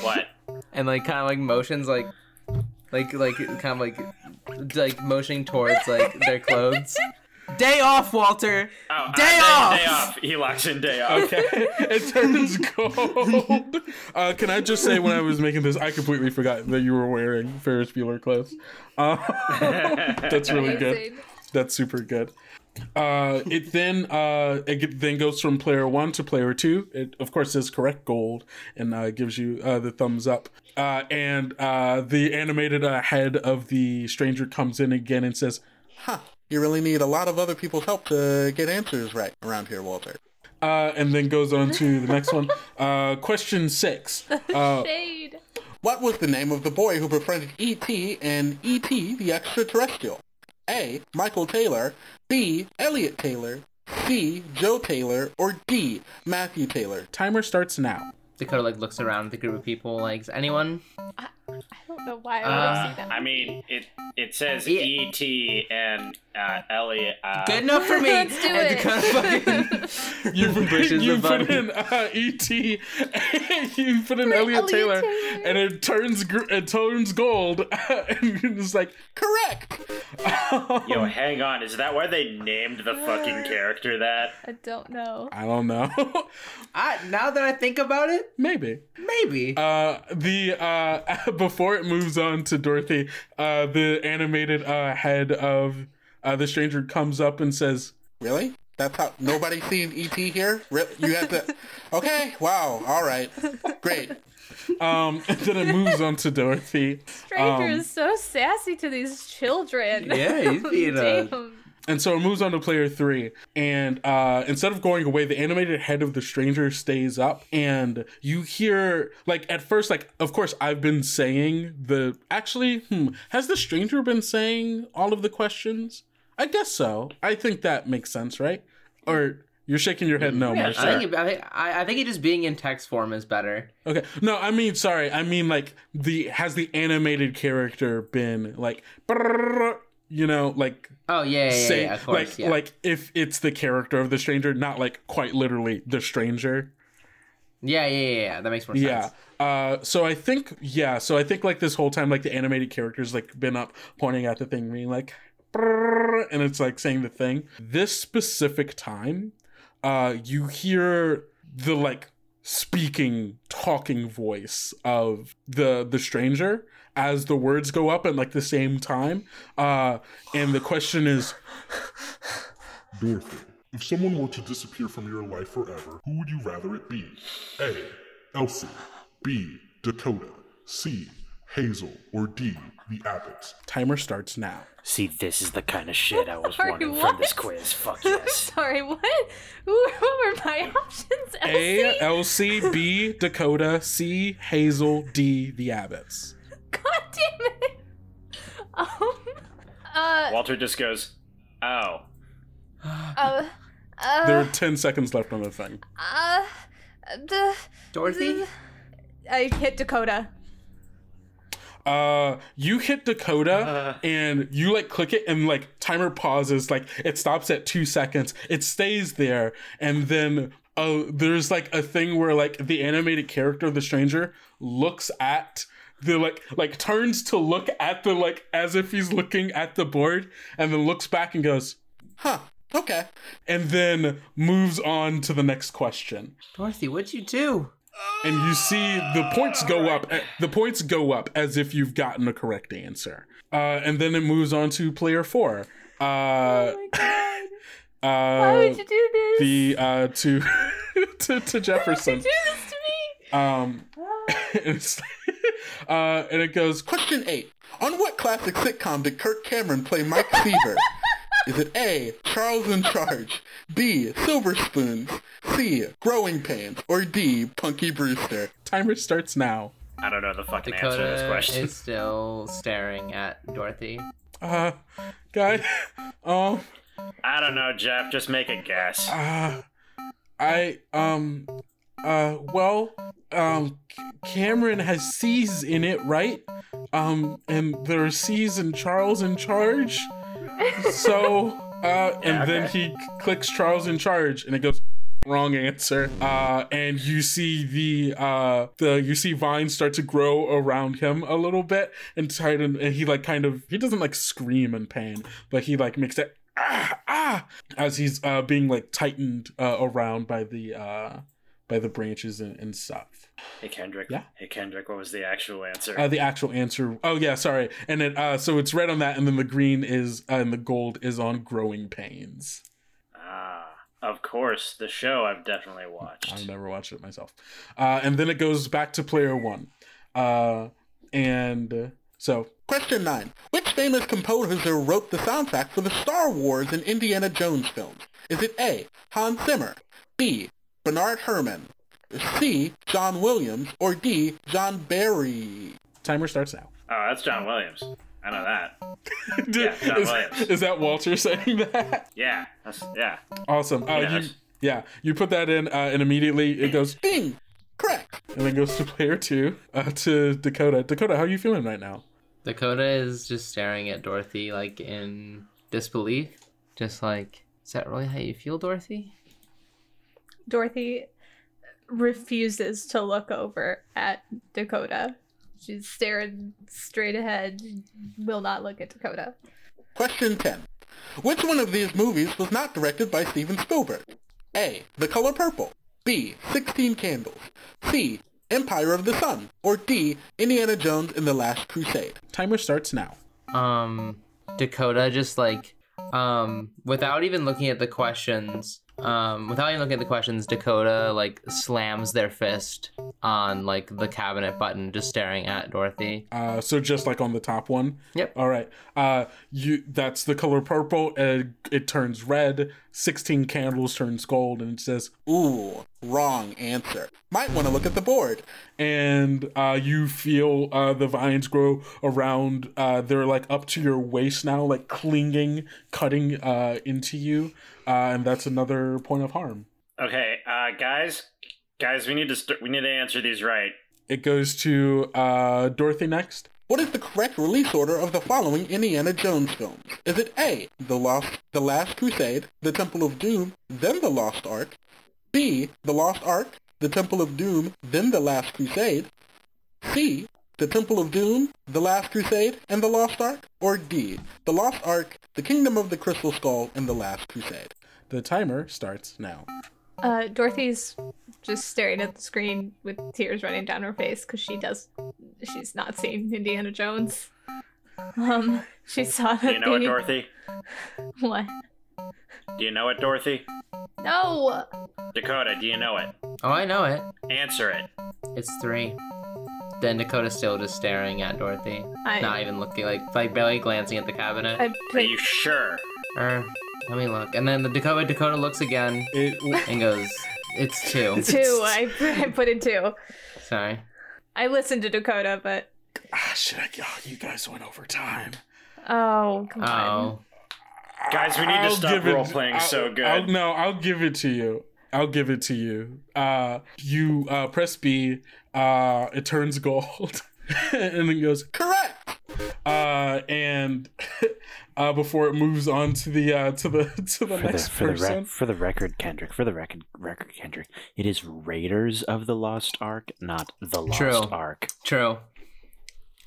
What? and like kind of like motions like, like like kind of like, like motioning towards like their clothes. Day off, Walter. Oh, uh, Day off! Day off. He locks in day off. okay, it turns gold. Uh, can I just say, when I was making this, I completely forgot that you were wearing Ferris Bueller clothes. Uh, that's really good. That's super good. Uh, it then uh, it then goes from player one to player two. It of course says correct gold and uh, gives you uh, the thumbs up. Uh, and uh, the animated uh, head of the stranger comes in again and says, Huh. You really need a lot of other people's help to get answers right around here, Walter. uh, and then goes on to the next one. Uh, question six. Uh, Shade. What was the name of the boy who befriended E.T. and E.T. the Extraterrestrial? A. Michael Taylor. B. Elliot Taylor. C. Joe Taylor. Or D. Matthew Taylor. timer starts now. Dakota like looks around at the group of people like, is anyone? I don't know why I would Uh, have seen that. I mean, it it says Yeah. E.T. and uh, Elliot. Uh, Good enough for me. Let's do And it. Dakota fucking You put, pushes you the put in uh, ET, you put in Put Elliot, Elliot Taylor, Taylor. and it turns gr- it turns gold, and you're just like, Correct! Yo, hang on. Is that why they named the fucking character that? I don't know. I don't know, I, now that I think about it, maybe. maybe. Uh, the uh, before it moves on to Dorothy, uh, the animated uh, head of uh, the stranger comes up and says, Really? That's how nobody's seen E.T. here? Re- You have to. Okay. Wow. All right. Great. um, and then it moves on to Dorothy. Stranger Um, is so sassy to these children. Yeah, he's being a- Damn. And so it moves on to player three. And uh, instead of going away, the animated head of the stranger stays up. And you hear, like, at first, like, of course, I've been saying the. Actually, hmm, has the stranger been saying all of the questions? I guess so. I think that makes sense, right? Or you're shaking your head no, I Marcia. think, I, think, I, I think it just being in text form is better. Okay. No, I mean, sorry. I mean, like, the. Has the animated character been, like, you know, like Oh yeah, yeah, yeah, say yeah, of course. like yeah. like if it's the character of the stranger, not like quite literally the stranger. yeah, yeah, yeah, yeah. That makes more sense. Yeah. Uh, so I think yeah. So I think like this whole time, like the animated characters like been up pointing at the thing, being like, and it's like saying the thing. This specific time, uh, you hear the like speaking, talking voice of the the stranger as the words go up at like the same time. Uh, and the question is, Dorothy, if someone were to disappear from your life forever, who would you rather it be? A. Elsie. B. Dakota. C. Hazel. Or D. The Abbots. timer starts now. See, this is the kind of shit I was Sorry, wanting what? from this quiz. Fuck yes. Sorry, what? Who, what were my options? A. Elsie? Elsie. B. Dakota. C. Hazel. D. The Abbots. God damn it. Um, uh, Walter just goes, "Oh, uh, uh, There are 10 seconds left on the thing. uh, the, Dorothy? I hit Dakota. Uh, you hit Dakota and you like click it and like timer pauses, like it stops at two seconds. It stays there. And then uh, there's like a thing where like the animated character the stranger looks at the like like turns to look at the like as if he's looking at the board and then looks back and goes Huh. Okay. and then moves on to the next question. Dorothy, what'd you do? and you see the points go up. eh, The points go up as if you've gotten a correct answer. Uh, and then it moves on to player four. Uh, Oh my god. uh, Why would you do this? the uh, to to to Jefferson. do this to me? Um, and, it's, uh, and it goes, Question 8. On what classic sitcom did Kirk Cameron play Mike Seaver? Is it A, Charles in Charge, B, Silver Spoons, C, Growing Pains, or D, Punky Brewster? Timer starts now. I don't know the fucking answer to this Dakota question. is still staring at Dorothy. Uh, guy, um, I don't know, Jeff. Just make a guess. uh, I, um, uh, well, um, Cameron has C's in it, right? Um, and there are C's and Charles in charge. So, uh, and Yeah, then okay. he clicks Charles in charge, and it goes wrong answer. Uh, and you see the uh the you see vines start to grow around him a little bit, and tighten, and he like kind of he doesn't like scream in pain, but he like makes that ah ah as he's uh being like tightened uh, around by the uh by the branches and, and stuff. Hey Kendrick. Yeah? Hey Kendrick, what was the actual answer? Uh, the actual answer. Oh yeah, sorry. And it uh so it's red on that, and then the green is uh, and the gold is on growing pains. ah, of course. The show I've definitely watched. I've never watched it myself. Uh, and then it goes back to player one. Uh, and uh, so Question 9. Which famous composer wrote the soundtrack for the Star Wars and Indiana Jones films? Is it A, Hans Zimmer, B, Bernard Herrmann, C, John Williams, or D, John Barry? timer starts now. Oh, that's John Williams. I know that. Dude, Yeah, John is, Williams. is that Walter saying that? Yeah, that's yeah. Awesome. Uh, you, yeah, you put that in, uh, and immediately it goes, Bing! Correct. and then goes to player two, uh, to Dakota. Dakota, how are you feeling right now? Dakota is just staring at Dorothy like in disbelief. Just like, is that really how you feel, Dorothy? Dorothy refuses to look over at Dakota. She's staring straight ahead, will not look at Dakota. Question 10. Which one of these movies was not directed by Steven Spielberg? A. The Color Purple. B. Sixteen Candles. C. Empire of the Sun. Or D. Indiana Jones and the Last Crusade. Timer starts now. um Dakota just like um without even looking at the questions um without even looking at the questions Dakota like slams their fist on like the cabinet button just staring at Dorothy. Uh, so just like on the top one. Yep. All right. Uh, you that's the color purple. And it turns red. Sixteen candles turns gold, and it says Ooh, wrong answer. Might want to look at the board. and uh, you feel uh, the vines grow around. Uh, they're like up to your waist now, like clinging, cutting uh, into you, uh, and that's another point of harm. Okay, uh, guys, guys, we need to st- we need to answer these right. It goes to uh, Dorothy next. What is the correct release order of the following Indiana Jones films? Is it A. The Lost, The Last Crusade, The Temple of Doom, then The Lost Ark? B. The Lost Ark, The Temple of Doom, then The Last Crusade? C. The Temple of Doom, The Last Crusade, and The Lost Ark? Or D. The Lost Ark, The Kingdom of the Crystal Skull, and The Last Crusade? The timer starts now. Uh, Dorothy's just staring at the screen with tears running down her face because she does. She's not seen Indiana Jones. Um, she saw that. You know it, the- Dorothy? What? Do you know it, Dorothy? No. Dakota, do you know it? Oh, I know it. Answer it. It's 3. Then Dakota's still just staring at Dorothy. I- Not even looking like like barely glancing at the cabinet. I Are you sure? Er, let me look. And then the Dakota Dakota looks again It and goes, "It's 2. Two. I, I put in two. Sorry. I listened to Dakota, but ah shit. I, oh, you guys went over time. oh come on. Oh. Guys, we need to I'll stop give it- role playing I'll- so good. I'll, no, I'll give it to you. I'll give it to you. Uh, you uh, press B. Uh, it turns gold, and then goes Correct! uh, and uh, before it moves on to the uh, to the to the For the, next for, the rec- for the record, Kendrick, for the record, record, Kendrick, it is Raiders of the Lost Ark, not the Lost True. Ark. True.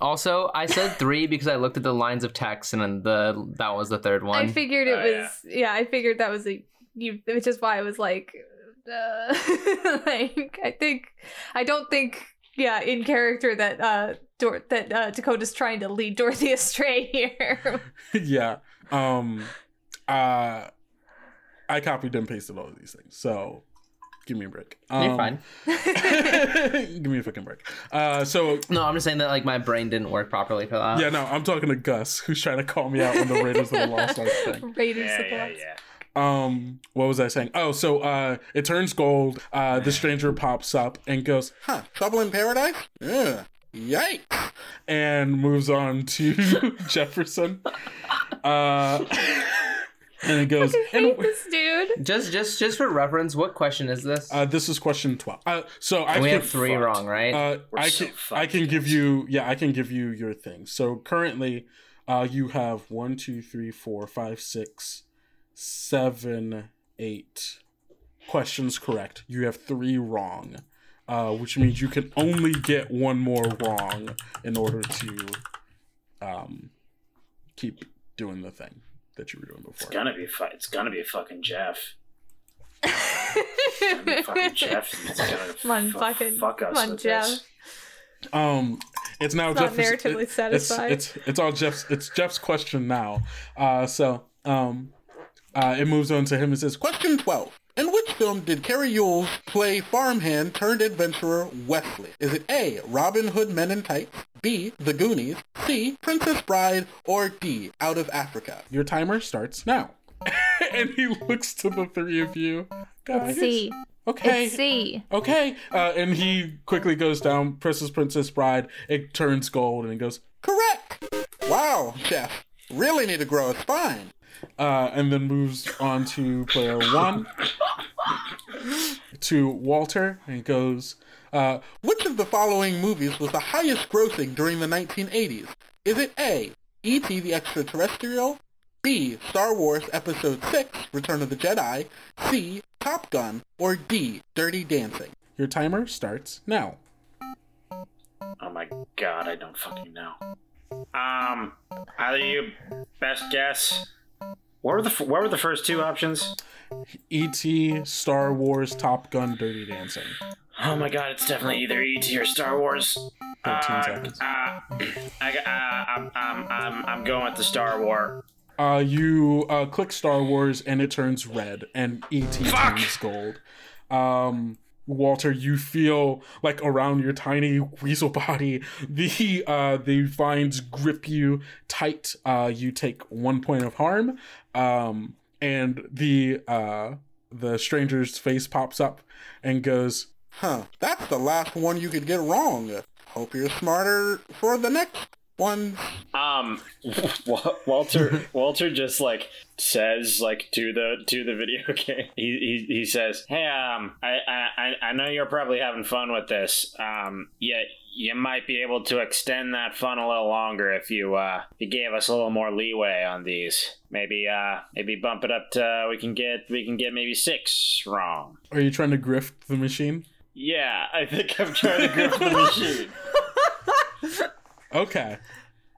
Also, I said 3 because I looked at the lines of text and then the that was the third one. I figured it Oh, was yeah. I figured that was a you, which is why I was like, uh, like I think I don't think yeah in character that uh Dor- that uh, Dakota's trying to lead Dorothy astray here. yeah. Um. Uh. I copied and pasted all of these things. So, Give me a break. You're Um, fine. Give me a fucking break. Uh, so No, I'm just saying that like my brain didn't work properly for that. yeah, no, I'm talking to Gus, who's trying to call me out on the Raiders of the Lost Ark thing. Raiders Yeah, of the yeah, Lost. yeah. Um, what was I saying? Oh, so uh, it turns gold. Uh, the stranger pops up and goes, Huh, trouble in paradise? Ugh, yikes. and moves on to Jefferson. Uh, and it goes, I and hate this dude. Just just just for reference, what question is this? uh, this is question twelve. Uh, so I And we have three fucked. wrong, right? Uh, We're I so can fucked, I can give you yeah I can give you your thing. So currently, uh, you have one, two, three, four, five, six, seven, eight questions correct. You have three wrong, uh, which means you can only get one more wrong in order to um, keep doing the thing that you were doing It's gonna be fu- It's gonna be a fucking Jeff. Gonna be fucking Jeff. It's gonna Come fu- fucking- fuck us come with Jeff. this. Um, it's now It's not Jeff's. narratively it- satisfied. It's, it's it's all Jeff's. It's Jeff's question now. Uh, so um, uh, it moves on to him and says, Question 12. In which film did Cary Elwes play farmhand turned adventurer Westley? Is it A. Robin Hood Men in Tights, B. The Goonies, C. Princess Bride, or D. Out of Africa? "Your timer starts now." and he looks to the three of you. Guys. C. Okay. It's C. Okay. Uh, and he quickly goes down. Princess Princess Bride. It turns gold, and he goes. Correct! Wow, Jeff. Really need to grow a spine. Uh, and then moves on to player one. to Walter, and goes. Uh, Which of the following movies was the highest grossing during the 1980s? Is it A. E.T. the Extraterrestrial, B. Star Wars Episode 6, Return of the Jedi, C. Top Gun, or D. Dirty Dancing? your timer starts now. Oh my god, I don't fucking know. Um, either you, best guess. What were the what were the first two options? E.T., Star Wars, Top Gun, Dirty Dancing. Oh my god, it's definitely either ET or Star Wars. 13 Uh, seconds. Uh, I, uh, I'm, I'm, I'm, I'm going with the Star War. Uh, you uh, click Star Wars and it turns red, and ET Fuck! turns gold. Um, Walter, you feel like around your tiny weasel body, the uh, the vines grip you tight. Uh, you take one point of harm, um, and the uh, the stranger's face pops up and goes, Huh, that's the last one you could get wrong. Hope you're smarter for the next one. Um, Walter, Walter just like says like to the to the video game. He he, he says, "Hey, um, I, I I know you're probably having fun with this. Um, yet you might be able to extend that fun a little longer if you uh you gave us a little more leeway on these. Maybe uh maybe bump it up to we can get we can get maybe six wrong." "Are you trying to grift the machine?" Yeah, I think I'm trying to grift the machine. Okay.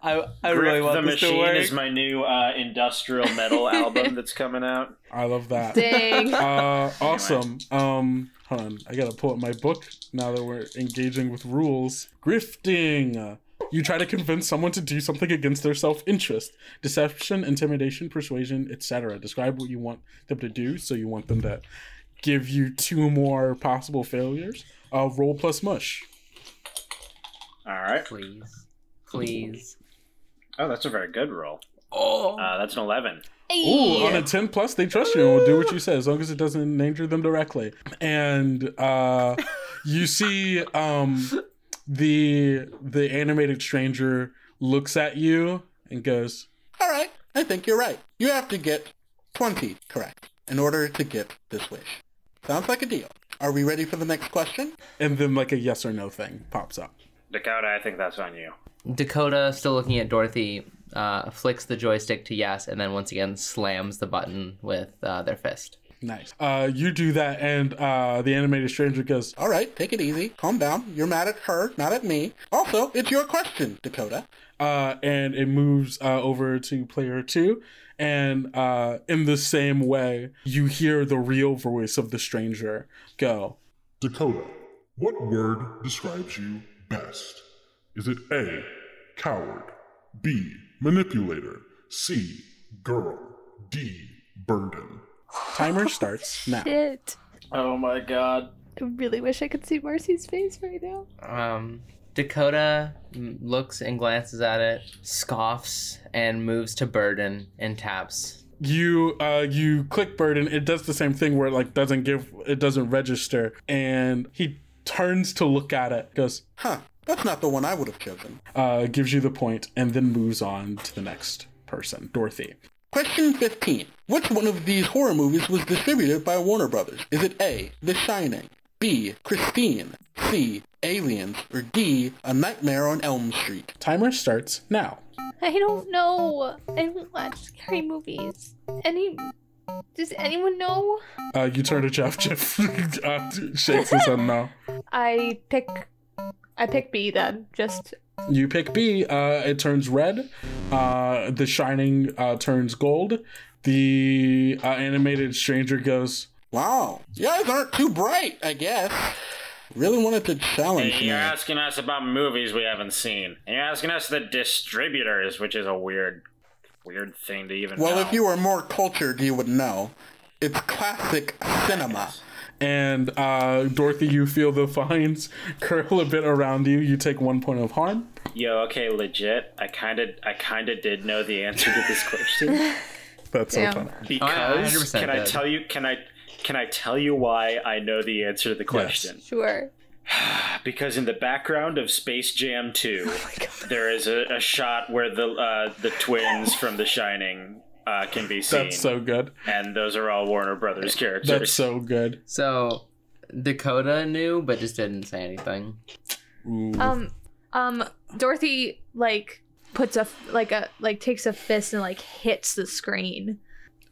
I I really want the this to Machine work. is my new uh, industrial metal album that's coming out. I love that. Dang. Uh, awesome. Um, hold on. I gotta pull up my book now that we're engaging with rules. Grifting. You try to convince someone to do something against their self-interest. Deception, intimidation, persuasion, etc. Describe what you want them to do, so you want them to give you two more possible failures. Uh, roll plus mush. All right. Please, please. Oh, that's a very good roll. Oh, Uh, that's an 11. Ooh, on a 10 plus, they trust you and will do what you say as long as it doesn't endanger them directly. And uh, you see um, the the animated stranger looks at you and goes, All right, I think you're right. You have to get 20 correct in order to get this wish. Sounds like a deal. Are we ready for the next question? and then like a yes or no thing pops up. Dakota, I think that's on you. Dakota, still looking at Dorothy, uh, flicks the joystick to yes, and then once again slams the button with uh, their fist. Nice. Uh, you do that, and uh, the animated stranger goes, All right, take it easy. Calm down. You're mad at her, not at me. Also, it's your question, Dakota. uh, and it moves uh, over to player two. And uh, in the same way, you hear the real voice of the stranger go, Dakota, what word describes you best? Is it A, coward, B, manipulator, C, girl, D, burden? Timer starts now. Shit. Oh my god. I really wish I could see Marcy's face right now. Um, Dakota looks and glances at it, scoffs, and moves to Burden and taps. You uh you click burden, it does the same thing where it like doesn't give it doesn't register, and he turns to look at it, goes, Huh, that's not the one I would have chosen. uh, gives you the point, and then moves on to the next person, Dorothy. Question 15. Which one of these horror movies was distributed by Warner Brothers? Is it A, The Shining, B, Christine, C, Aliens, or D, A Nightmare on Elm Street? Timer starts now. I don't know. I don't watch scary movies. Any. Does anyone know? Uh, you turn to Jeff. Jeff uh, shakes his head no. I pick. I pick B then. Just. You pick B. Uh, it turns red. Uh, the Shining uh, turns gold. The uh, animated stranger goes. Wow, you guys aren't too bright, I guess. Really wanted to challenge Hey, you're asking us about movies we haven't seen. And you're asking us the distributors, which is a weird, weird thing to even Well, know. if you were more cultured, you would know. It's classic cinema. And uh, Dorothy, you feel the vines curl a bit around you. You take one point of harm. Yo, okay, legit. I kind of, I kind of did know the answer to this question That's Damn. so funny. because 100% can I did. tell you? Can I? Can I tell you why I know the answer to the question? Sure. Because in the background of Space Jam 2, Oh there is a, a shot where the uh, the twins from The Shining uh, can be seen, That's so good. and those are all Warner Brothers characters. That's so good. So Dakota knew, but just didn't say anything. Ooh. Um. Um. Dorothy like puts a like a like takes a fist and like hits the screen.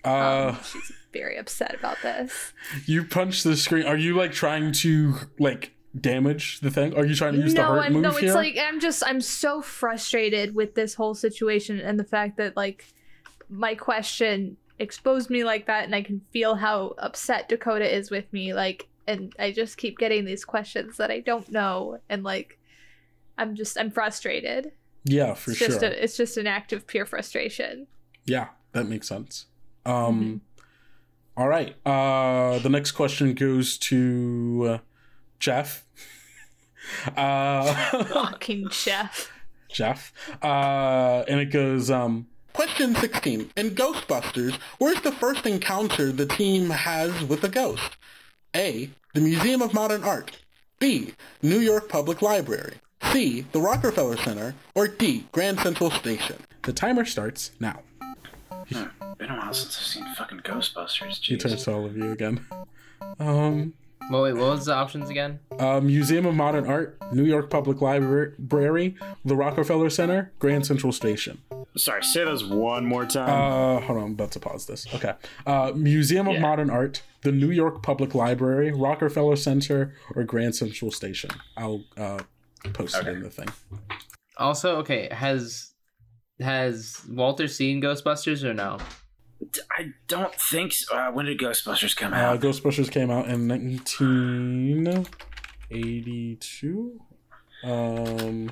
uh, She's very upset about this. you punch the screen. Are you like trying to like damage the thing? Are you trying to use the no, hurt I'm move no. It's here? like I'm just I'm so frustrated with this whole situation and the fact that like my question exposed me like that, and I can feel how upset Dakota is with me. Like, and I just keep getting these questions that I don't know, and like I'm just I'm frustrated. yeah, for it's sure. just a, it's just an act of pure frustration. Yeah, that makes sense. Um all right. Uh the next question goes to uh, Jeff. uh Fucking Jeff. Jeff. Uh and it goes um Question 16. In Ghostbusters, where's the first encounter the team has with a ghost? A. The Museum of Modern Art. B. New York Public Library. C. The Rockefeller Center. Or D. Grand Central Station. the timer starts now. Been a while since I've seen fucking Ghostbusters. He turns to all of you again. Um Well, wait, what was the options again? uh, Museum of Modern Art, New York Public Library, the Rockefeller Center, Grand Central Station. Sorry, say those one more time. Uh, hold on, I'm about to pause this. Okay. Uh, Museum of Yeah. Modern Art, the New York Public Library, Rockefeller Center, or Grand Central Station. I'll uh, post it in the thing. Also, okay, has has Walter seen Ghostbusters or no? I don't think so. Uh, when did Ghostbusters come Uh, out? Ghostbusters came out in 1982. Um,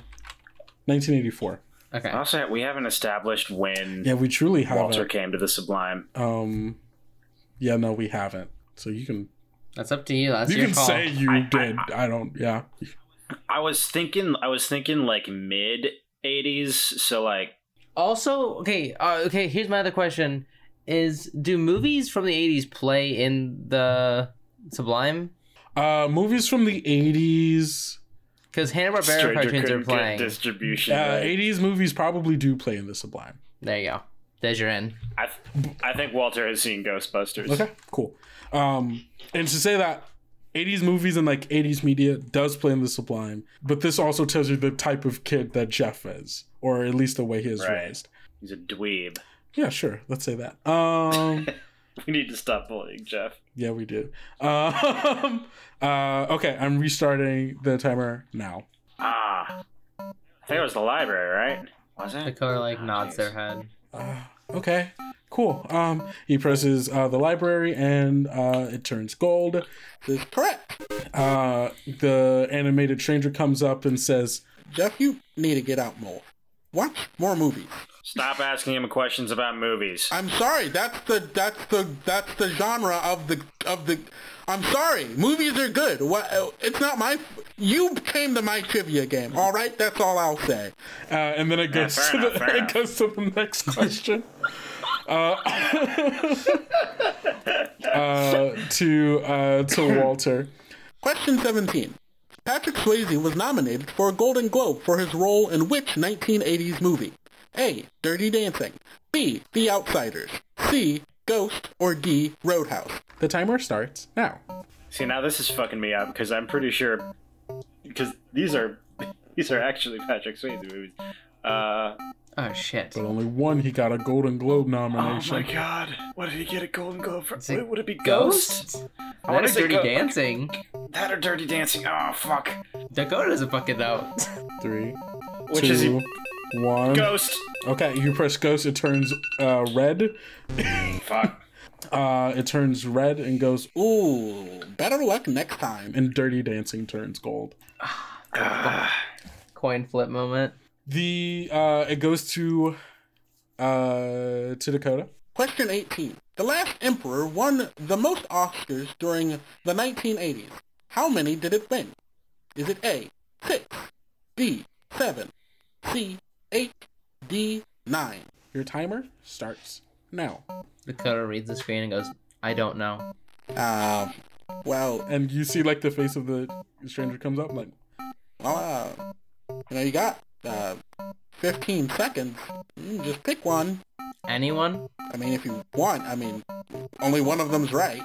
1984. Okay. also, we haven't established when Yeah, we truly haven't. came to the Sublime. Um, yeah, no, we haven't. So you can That's up to you. That's you your can call. say you I- did. I, don't. Yeah. I was thinking, I was thinking like mid '80s. So like, Also, okay, uh, okay. Here's my other question: Is do movies from the '80s play in the Sublime? Uh, movies from the 80s. Because Hanna Barbera Stranger cartoons are playing. distribution. Uh, right? 80s movies probably do play in the Sublime. There you go. There's your in. I, th- I think Walter has seen Ghostbusters. Okay, cool. Um, and to say that 80s movies and like 80s media does play in the Sublime, but this also tells you the type of kid that Jeff is, or at least the way he is Right. raised. He's a dweeb. Yeah, sure. Let's say that. Um, We need to stop bullying Jeff. Yeah, we do. Um, uh, okay, I'm restarting the timer now. Ah, I think it was the library, right? Was it? Dakota like Oh, nods jeez. their head. Uh, okay, cool. Um, he presses uh, the library and uh, it turns gold. This correct. Uh, the animated stranger comes up and says, Jeff, you need to get out more. Watch more movies. Stop asking him questions about movies. I'm sorry. That's the that's the that's the genre of the of the. I'm sorry. Movies are good. What? It's not my. You came to my trivia game. All right. That's all I'll say. Uh, and then it goes fair to enough, the it enough. goes to the next question. uh, uh, to uh, to Walter. Question 17. Patrick Swayze was nominated for a Golden Globe for his role in which 1980s movie? A. Dirty Dancing. B. The Outsiders. C. Ghost. Or D. Roadhouse. The timer starts now. See, now this is fucking me up because I'm pretty sure because these are these are actually Patrick Swayze movies. Uh, Oh shit. But only one he got a Golden Globe nomination. oh my god, what did he get a Golden Globe for? Is it Would, would it be Ghost? Ghost? I wanna Dirty Go- Dancing. That or Dirty Dancing? Oh fuck. Dakota doesn't fucking know. Three, Which two, is he? One. Ghost. Okay, you press Ghost. It turns uh, red. Fuck. Uh, it turns red and goes Ooh, better luck next time. and Dirty Dancing turns gold. Coin flip moment. The uh, it goes to uh to Dakota. Question 18. The last emperor won the most Oscars during the 1980s. How many did it win? Is it A, 6, B, 7, C, 8, D, 9? Your timer starts now. Dakota reads the screen and goes, I don't know. Uh, well, And you see like the face of the stranger comes up like well, uh, you know, you got uh, 15 seconds. Mm, just pick one. Anyone? I mean, if you want. I mean, only one of them's right.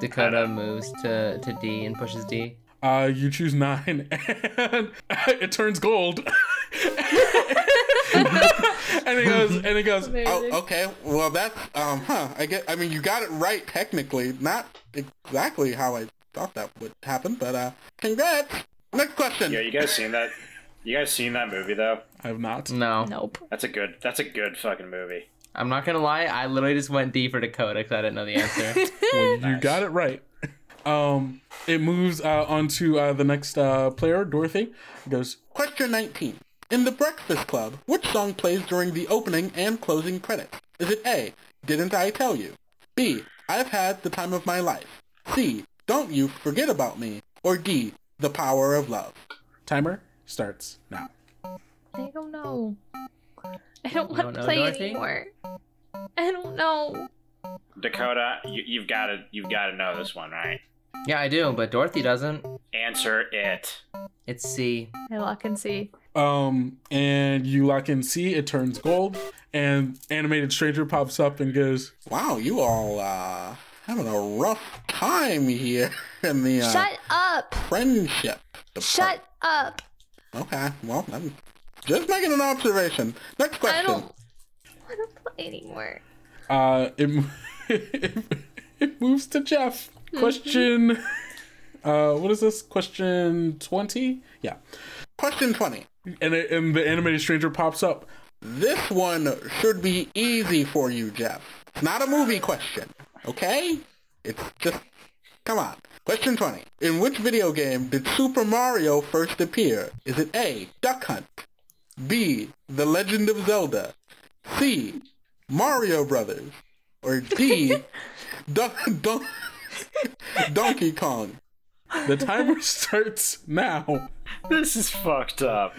Dakota moves to, to D and pushes D. uh you choose nine and it turns gold. and he goes and he goes Oh, okay. Well, that's um, huh. I get. I mean, you got it right technically. Not exactly how I thought that would happen, but uh, congrats. Next question. Yeah, you guys seen that? You guys seen that movie though? I have not. No. Nope. That's a good. That's a good fucking movie. I'm not gonna lie, I literally just went D for Dakota because I didn't know the answer. Well, you got it right. Um, it moves uh, onto uh, the next uh, player, Dorothy. It goes, Question 19. In The Breakfast Club, which song plays during the opening and closing credits? Is it A, Didn't I Tell You? B, I've Had the Time of My Life? C, Don't You Forget About Me? Or D, The Power of Love? timer starts now. I don't know. I don't want don't to play Dorothy? anymore. I don't know. Dakota, you, you've got to you've got to know this one, right? Yeah, I do, but Dorothy doesn't. Answer it. It's C. I lock and see. Um, and you lock in C, it turns gold, and animated stranger pops up and goes, Wow, you all, uh, having a rough time here in the, uh, Shut up! friendship. Shut up! Okay, well, I'm just making an observation. Next question. I don't want to play anymore. uh, it, mo- it moves to Jeff. Question, uh, what is this? Question 20? Yeah. Question 20. And, it, and the animated stranger pops up. This one should be easy for you, Jeff. It's not a movie question, okay? It's just, come on. Question 20. In which video game did Super Mario first appear? Is it A, Duck Hunt, B, The Legend of Zelda, C, Mario Brothers, or D, Duck, Don- Donkey Kong? The timer starts now. This is fucked up.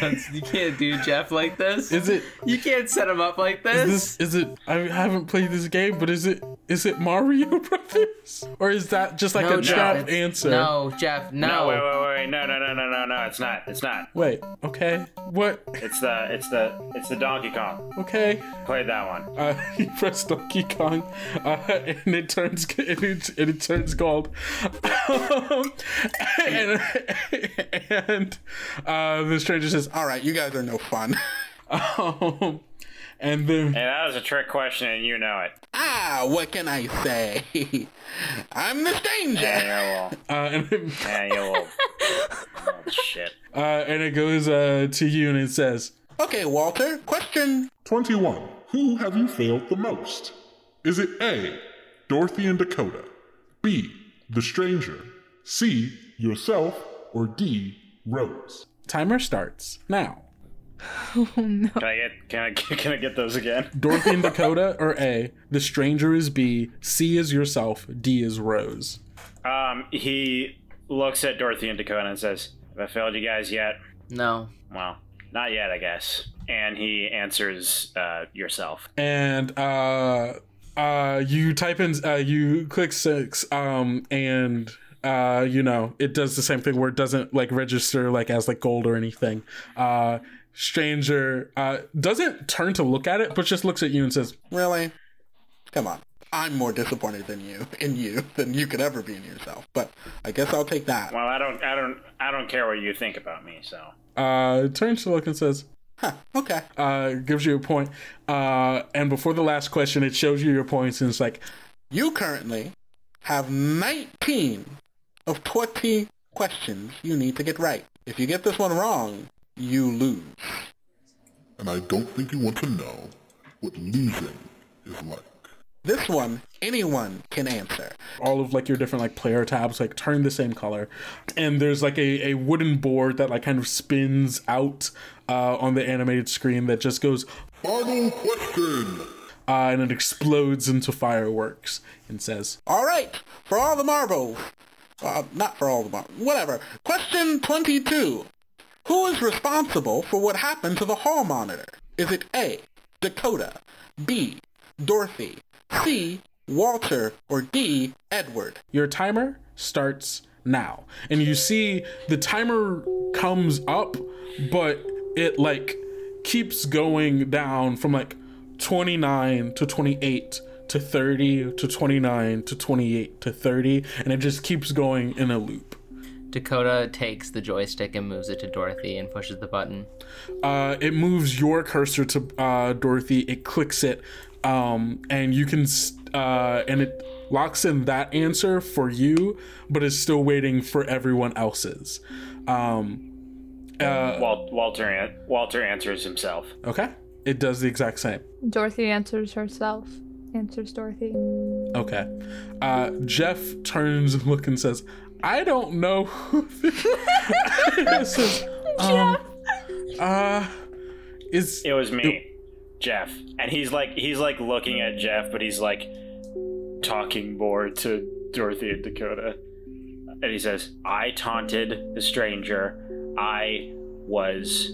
That's, you can't do Jeff like this. Is it? You can't set him up like Is this. this? Is it? I haven't played this game, but is it? Is it Mario Brothers? Or is that just like no, a Jeff, trap it's- answer? No, Jeff, no. No, wait, wait, wait, no, no, no, no, no, no. It's not. It's not. Wait. Okay. What? It's the. It's the. It's the Donkey Kong. Okay. Played that one. Uh, you press Donkey Kong, uh, and it turns and it, and it turns gold. Um, and and uh, the stranger says, All right, you guys are no fun. um, and then Hey, that was a trick question, and you know it. ah, what can I say? I'm the stranger. Yeah, you uh, and it, will. Yeah, you will. Oh, shit. uh, and it goes uh, to you, and it says, Okay, Walter, question 21. Who have you failed the most? Is it A, Dorothy and Dakota, B, the stranger, C, yourself, or D, Rose? "Timer starts now." Oh no. Can I get can I can I get those again? Dorothy and Dakota or A. The stranger is B. C is yourself. D is Rose. Um, he looks at Dorothy and Dakota and says, "Have I failed you guys yet?" No. Well, not yet, I guess. And he answers, uh, "Yourself." And uh, uh, you type in, uh, you click six, um, and uh, you know, it does the same thing where it doesn't like register like as like gold or anything. Uh, stranger uh doesn't turn to look at it, but just looks at you and says, Really? Come on. I'm more disappointed than you in you than you could ever be in yourself. But I guess I'll take that. Well, I don't, I don't, I don't care what you think about me. So uh, turns to look and says, huh, okay. Uh, gives you a point. Uh, and before the last question, it shows you your points and it's like, you currently have 19 of 20 questions you need to get right. If you get this one wrong, you lose. And I don't think you want to know what losing is like. This one, anyone can answer. all of like your different like player tabs like turn the same color and there's like a, a wooden board that like kind of spins out uh, on the animated screen that just goes final question uh, and it explodes into fireworks and says All right, for all the marbles. Uh, not for all the marbles. Whatever. Question 22. Who is responsible for what happened to the hall monitor? Is it A, Dakota, B, Dorothy, C, Walter, or D, Edward? your timer starts now and you see the timer comes up but it like keeps going down from like 29 to 28 to 30 to 29 to 28 to 30 and it just keeps going in a loop Dakota takes the joystick and moves it to Dorothy and pushes the button. uh, it moves your cursor to uh, Dorothy. It clicks it, um, and you can, uh, and it locks in that answer for you, but is still waiting for everyone else's. Um, uh, Wal- Walter, an- Walter answers himself. okay, it does the exact same. Dorothy answers herself. Answers Dorothy. Okay, uh, Jeff turns and look and says, "I don't know." who this is." Um, uh, is It was me, Jeff, and he's like, he's like looking at Jeff, but he's like talking more to Dorothy and Dakota, and he says, "I taunted the stranger. I was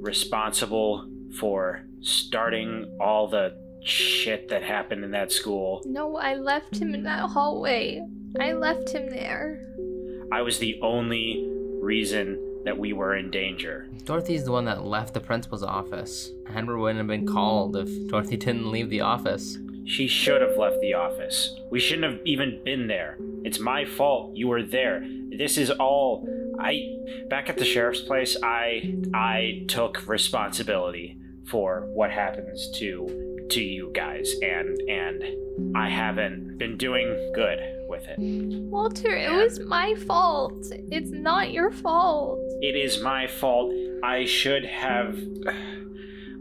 responsible for starting all the shit that happened in that school. No, I left him in that hallway. I left him there. I was the only reason that we were in danger." Dorothy's the one that left the principal's office. Henry wouldn't have been called if Dorothy didn't leave the office. She should have left the office. We shouldn't have even been there. It's my fault you were there. This is all I back at the sheriff's place, I I took responsibility for what happens to to you guys and and I haven't been doing good with it. Walter, it was my fault. It's not your fault. It is my fault. I should have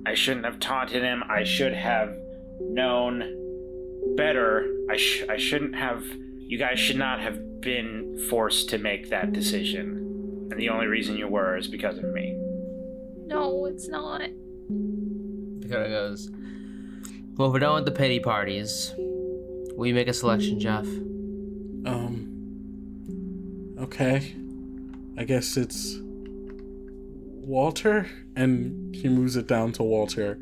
I shouldn't have taunted him. I should have known better. I sh- I shouldn't have you guys should not have been forced to make that decision. And the only reason you were is because of me. No, it's not. Dakota goes, Well, we're done with the pity parties. Will you make a selection, Jeff? Um. Okay. I guess it's Walter, and he moves it down to Walter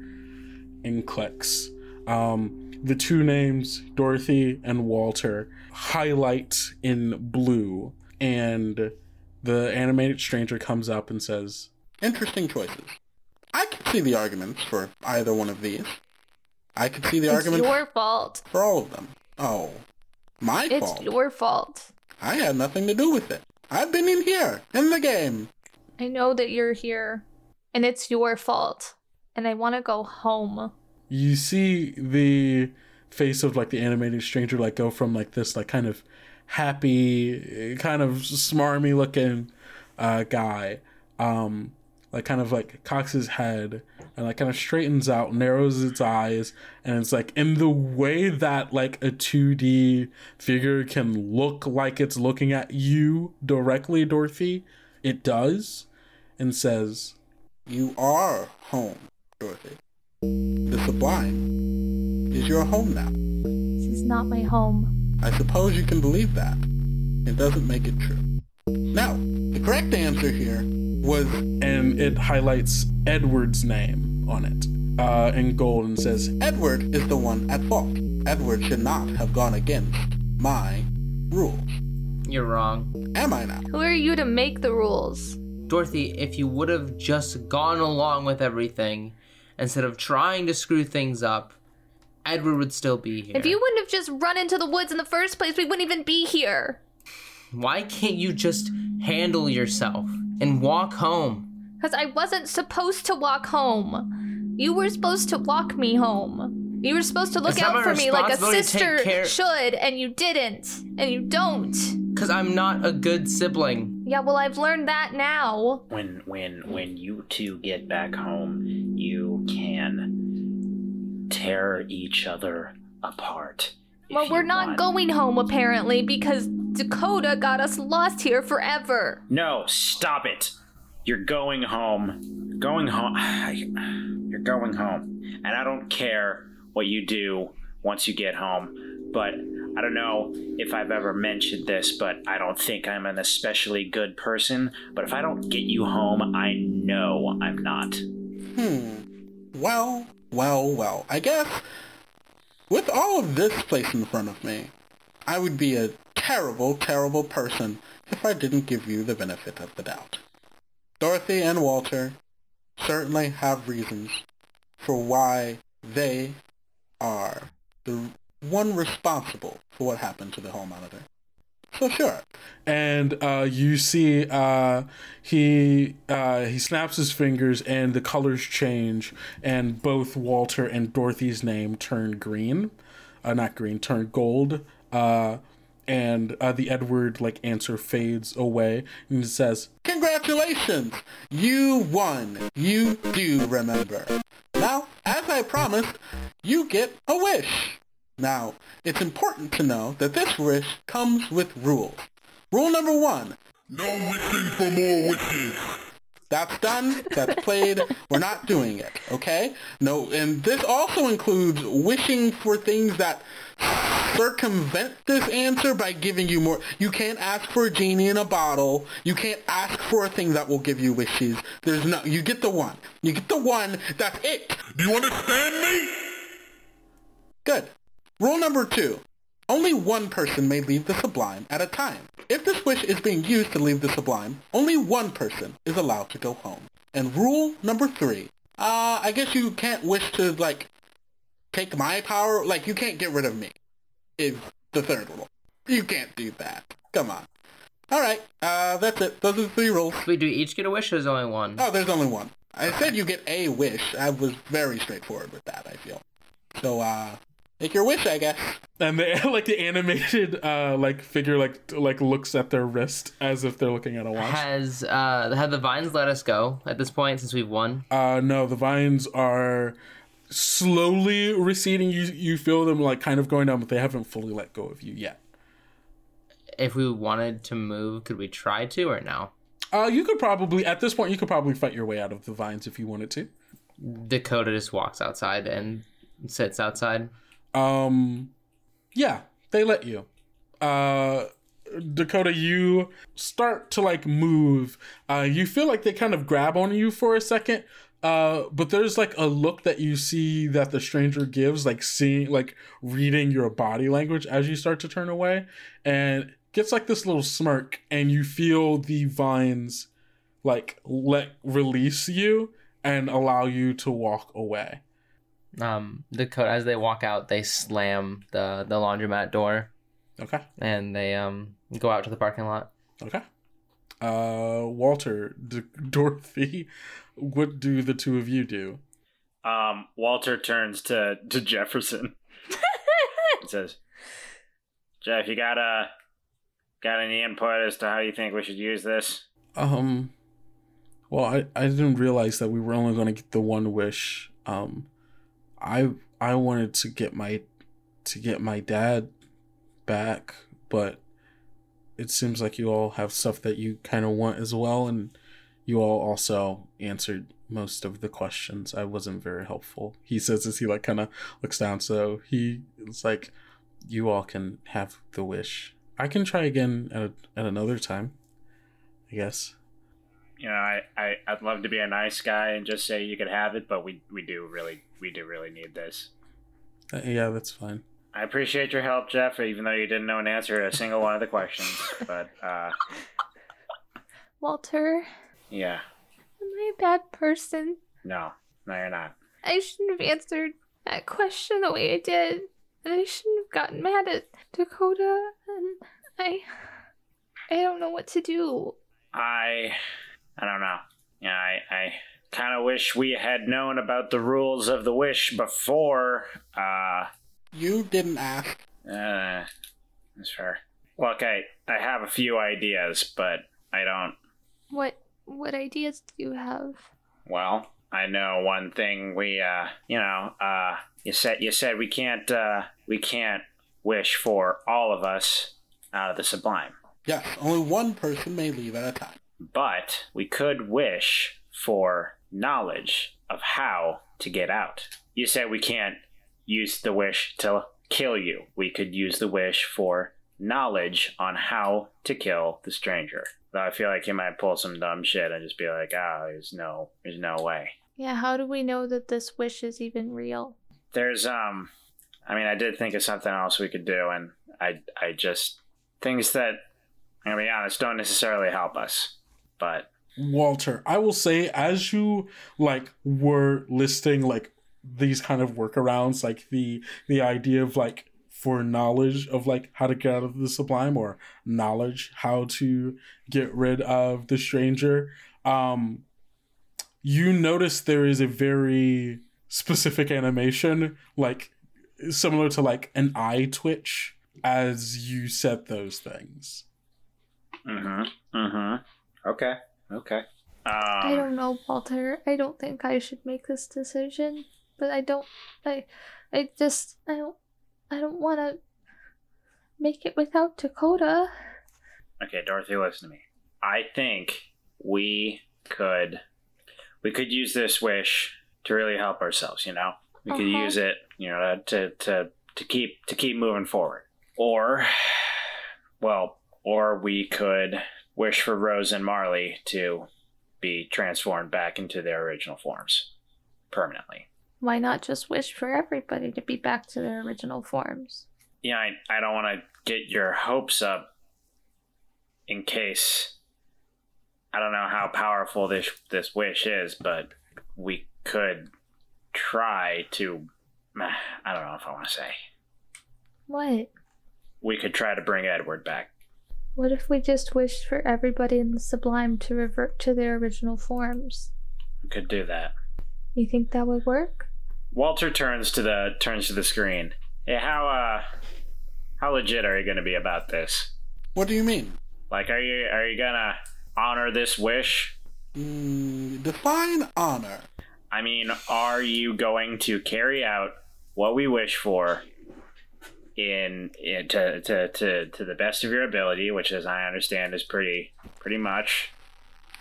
and clicks. Um, the two names, Dorothy and Walter, highlight in blue, and the animated stranger comes up and says, Interesting choices. I can see the arguments for either one of these. I can see the it's arguments your fault. for all of them. Oh, my It's fault. your fault. I had nothing to do with it. I've been in here, in the game. I know that you're here, and it's your fault. And I want to go home. you see the face of like the animated stranger like go from like this like kind of happy kind of smarmy looking uh guy um like kind of like cocks his head and like kind of straightens out narrows its eyes and it's like in the way that like a 2d figure can look like it's looking at you directly dorothy it does and says you are home, Dorothy. The Sublime is your home now. This is not my home. I suppose you can believe that. It doesn't make it true. Now, the correct answer here was and it highlights Edward's name on it uh, in gold and says, Edward is the one at fault. Edward should not have gone against my rule. You're wrong. Am I now? Who are you to make the rules? Dorothy, if you would have just gone along with everything instead of trying to screw things up, Edward would still be here. If you wouldn't have just run into the woods in the first place, we wouldn't even be here. Why can't you just handle yourself and walk home? Because I wasn't supposed to walk home. You were supposed to walk me home. You were supposed to look It's out for me like a responsibility to take sister should, and you didn't. And you don't. Because I'm not a good sibling. Yeah, well, I've learned that now. When when when you two get back home, you can tear each other apart. Well, we're not going home apparently because Dakota got us lost here forever. No, stop it. You're going home. Going home. You're going home. And I don't care what you do once you get home. But I don't know if I've ever mentioned this, but I don't think I'm an especially good person. But if I don't get you home, I know I'm not. Hmm. Well, well, well. I guess with all of this place in front of me, I would be a terrible, terrible person if I didn't give you the benefit of the doubt. Dorothy and Walter certainly have reasons for why they are the one responsible for what happened to the hall monitor. So sure. and uh, you see uh, he uh, he snaps his fingers and the colors change and both Walter and Dorothy's name turn green, uh, not green, turn gold. Uh, and uh, the Edward like answer fades away and it says, Congratulations! You won. You do remember. Now, as I promised, you get a wish. Now, it's important to know that this wish comes with rules. Rule number one. No wishing for more wishes. That's done. That's played. We're not doing it, okay? No, and this also includes wishing for things that circumvent this answer by giving you more. You can't ask for a genie in a bottle. You can't ask for a thing that will give you wishes. There's no. You get the one. You get the one. That's it. Do you understand me? Good. Rule number two. Only one person may leave the Sublime at a time. If this wish is being used to leave the Sublime, only one person is allowed to go home. And rule number three. Uh, I guess you can't wish to, like, take my power. Like, you can't get rid of me. Is the third rule. You can't do that. Come on. Alright, uh, that's it. Those are the three rules. Wait, do we each get a wish or there's only one? Oh, there's only one. I said you get a wish. I was very straightforward with that, I feel. So, uh, make your wish, I guess. and the like the animated uh, like figure like like looks at their wrist as if they're looking at a watch. Has uh have the vines let us go at this point since we've won? Uh, no, the vines are slowly receding. You you feel them like kind of going down, but they haven't fully let go of you yet. If we wanted to move, could we try to or no? Uh, you could probably at this point you could probably fight your way out of the vines if you wanted to. Dakota just walks outside and sits outside. Um, yeah, they let you. Uh, Dakota, you start to like move. Uh, you feel like they kind of grab on you for a second. Uh, but there's like a look that you see that the stranger gives, like seeing, like reading your body language as you start to turn away, and gets like this little smirk, and you feel the vines like let release you and allow you to walk away. Um, The Dakota as they walk out, they slam the the laundromat door. Okay. And they um go out to the parking lot. Okay. Uh, Walter, D- Dorothy, what do the two of you do? Um, Walter turns to to Jefferson and says, "Jeff, you got uh, got any input as to how you think we should use this?" Um, well, I, I didn't realize that we were only going to get the one wish. Um, I I wanted to get my to get my dad back, but it seems like you all have stuff that you kind of want as well, and you all also answered most of the questions. I wasn't very helpful. He says as he like kind of looks down. So he is like, "You all can have the wish. I can try again at at another time. I guess." You know, I, I I'd love to be a nice guy and just say you could have it, but we we do really we do really need this. Uh, yeah, that's fine. I appreciate your help, Jeff, even though you didn't know an answer to a single one of the questions. But uh, Walter, yeah, am I a bad person? no, no, you're not. I shouldn't have answered that question the way I did. And I shouldn't have gotten mad at Dakota. And I. I don't know what to do. I I don't know. Yeah, I I kind of wish we had known about the rules of the wish before. Uh, You didn't ask. uh, that's fair. Look, I I have a few ideas, but I don't. What what ideas do you have? Well, I know one thing. We uh, you know, uh, you said you said we can't uh, we can't wish for all of us out of the sublime. Yes, only one person may leave at a time. But we could wish for knowledge of how to get out. You said we can't use the wish to kill you. We could use the wish for knowledge on how to kill the stranger. Though I feel like he might pull some dumb shit and just be like, "Ah, there's no, there's no way." Yeah, how do we know that this wish is even real? There's um, I mean, I did think of something else we could do, and I, I just things that I'm gonna be honest don't necessarily help us, but Walter, I will say as you like were listing like these kind of workarounds, like the the idea of like for knowledge of like how to get out of the sublime or knowledge how to get rid of the stranger, um you notice there is a very specific animation like similar to like an eye twitch as you said those things. Mm-hmm. Mm-hmm. Okay. Okay. I Um, don't know, Walter. I don't think I should make this decision, but I don't. I, I just. I don't. I don't want to make it without Dakota. okay, Dorothy, listen to me. I think we could we could use this wish to really help ourselves, you know? We could Uh-huh. use it, you know, to to to keep to keep moving forward. Or well, or we could wish for Rose and Marley to be transformed back into their original forms permanently. Why not just wish for everybody to be back to their original forms? yeah, I, I don't want to get your hopes up in case I don't know how powerful this this wish is, but we could try to I don't know if I want to say. What? We could try to bring Edward back. What if we just wished for everybody in the Sublime to revert to their original forms? We could do that. You think that would work? Walter turns to the turns to the screen. Hey, how uh how legit are you going to be about this? What do you mean? Like are you are you going to honor this wish? Mm, define honor. I mean, are you going to carry out what we wish for in, in to, to, to, to the best of your ability, which as I understand is pretty pretty much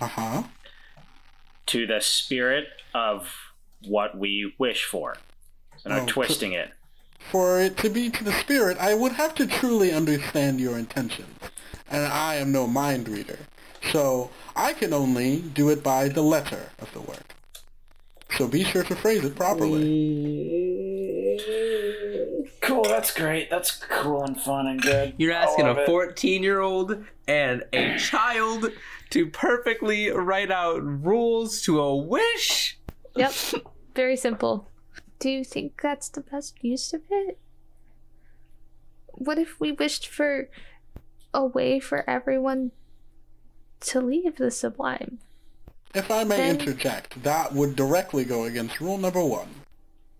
Uh-huh. to the spirit of what we wish for. So no Oh, twisting it. For it to be to the spirit, I would have to truly understand your intentions. And I am no mind reader. So I can only do it by the letter of the word. So be sure to phrase it properly. Cool, that's great. That's cool and fun and good. You're asking a 14 year old and a child to perfectly write out rules to a wish? Yep. Very simple. Do you think that's the best use of it? What if we wished for a way for everyone to leave the Sublime? If I may Then- interject, that would directly go against rule number one.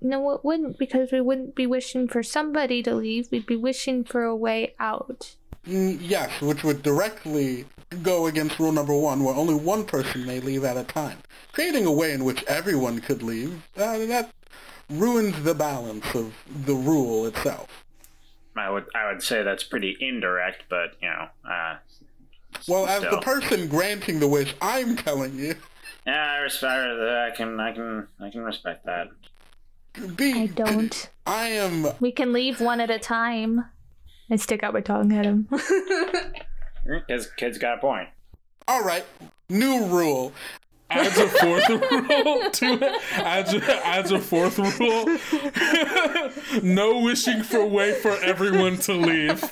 No, it wouldn't, because we wouldn't be wishing for somebody to leave. We'd be wishing for a way out. Mm, yes, which would directly go against rule number one, where only one person may leave at a time. Creating a way in which everyone could leave, uh, that ruins the balance of the rule itself. I would I would say that's pretty indirect, but you know, uh, Well, as the person granting the wish, I'm telling you. Yeah, I respect. I can, I can, I can respect that. B, I don't. I am. We can leave one at a time. I stick out my tongue at him. His kid's got a point. All right. New rule. Adds a fourth rule to it. Adds a, adds a fourth rule. no wishing for way for everyone to leave.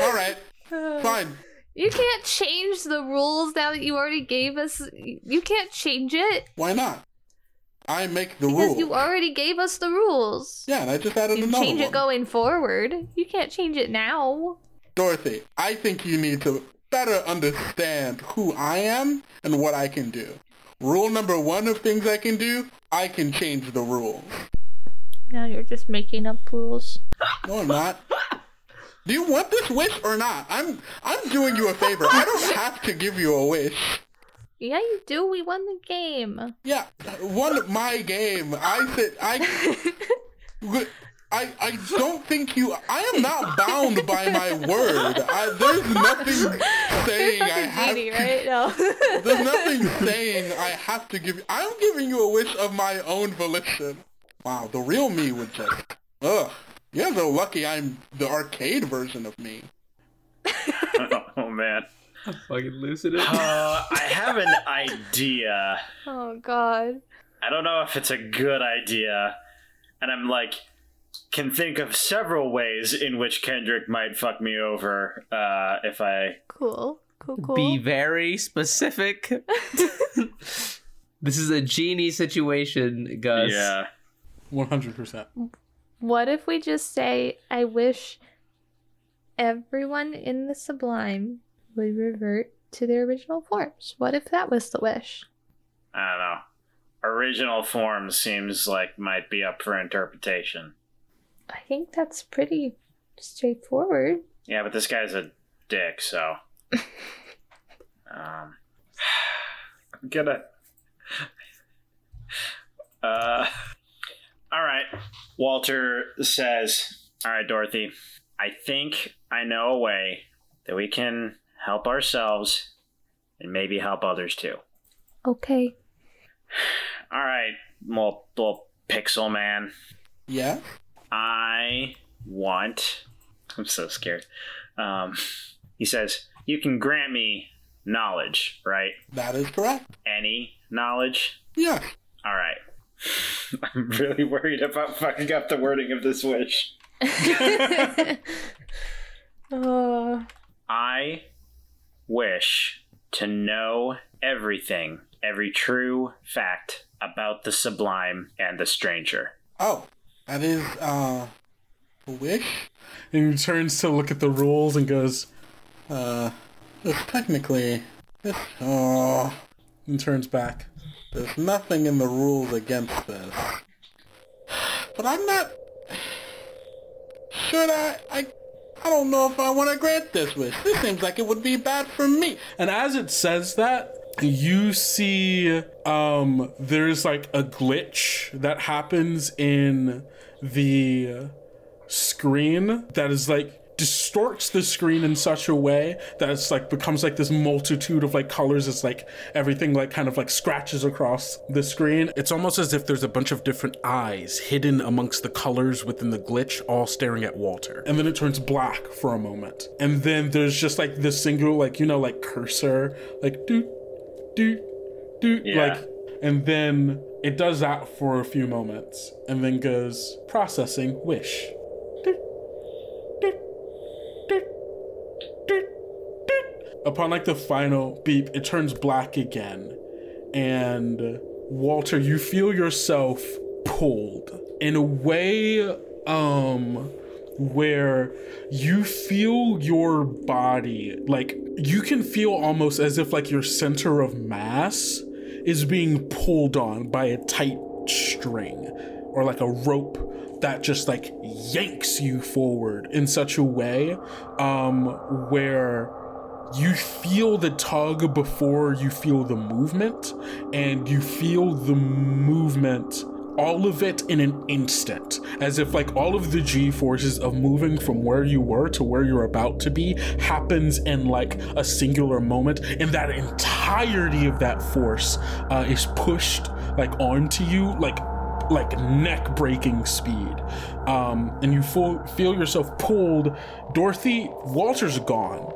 All right. Fine. You can't change the rules now that you already gave us. You can't change it Why not? I make the because rule. you already gave us the rules. Yeah, and I just added You another change one. it going forward. You can't change it now. Dorothy, I think you need to better understand who I am and what I can do. Rule number one of things I can do, I can change the rules. Now you're just making up rules. No, I'm not. Do you want this wish or not? I'm I'm doing you a favor. I don't have to give you a wish. Yeah, you do. We won the game. Yeah, won my game. I said I. I, I don't think you. I am not bound by my word. I, there's nothing saying I Fucking have. genie, right? No. There's nothing saying I have to give. I'm giving you a wish of my own volition. Wow, the real me would just. Ugh. You're so lucky I'm the arcade version of me. oh man. Fucking lucid it. Uh, I have an idea. Oh God. I don't know if it's a good idea, and I'm like, can think of several ways in which Kendrick might fuck me over uh, if I. Cool. Cool. Cool. Be very specific. this is a genie situation, Gus. Yeah. One hundred percent. What if we just say, I wish everyone in the Sublime would revert to their original forms? What if that was the wish? I don't know. Original form seems like might be up for interpretation. I think that's pretty straightforward. Yeah, but this guy's a dick, so. um, I'm gonna. Uh, all right. Walter says, "All right, Dorothy. I think I know a way that we can help ourselves and maybe help others too. Okay. All right, little, little pixel man. Yeah? I want. I'm so scared. Um, he says, You can grant me knowledge, right? That is correct. Any knowledge? Yeah. All right. I'm really worried about fucking up the wording of this wish. Uh, I wish to know everything, every true fact about the sublime and the stranger. Oh, that is, uh, a wish? And he turns to look at the rules and goes, Uh, it's technically, it's, oh, and turns back. there's nothing in the rules against this. But I'm not, should I, I, I don't know if I want to grant this wish. This seems like it would be bad for me. And as it says that, you see um there's like a glitch that happens in the screen that is like distorts the screen in such a way that it's like becomes like this multitude of like colors it's like everything like kind of like scratches across the screen. It's almost as if there's a bunch of different eyes hidden amongst the colors within the glitch all staring at walter. And then it turns black for a moment. And then there's just like this single like you know like cursor like do do do Yeah. like and then it does that for a few moments and then goes processing wish upon like the final beep it turns black again. And walter you feel yourself pulled in a way um where you feel your body like you can feel almost as if like your center of mass is being pulled on by a tight string or like a rope that just like yanks you forward in such a way um where you feel the tug before you feel the movement and you feel the movement all of it in an instant, as if like all of the G forces of moving from where you were to where you're about to be happens in like a singular moment, and that entirety of that force uh, is pushed like onto you, like like neck breaking speed. Um, and you full, feel yourself pulled. Dorothy, Walter's gone.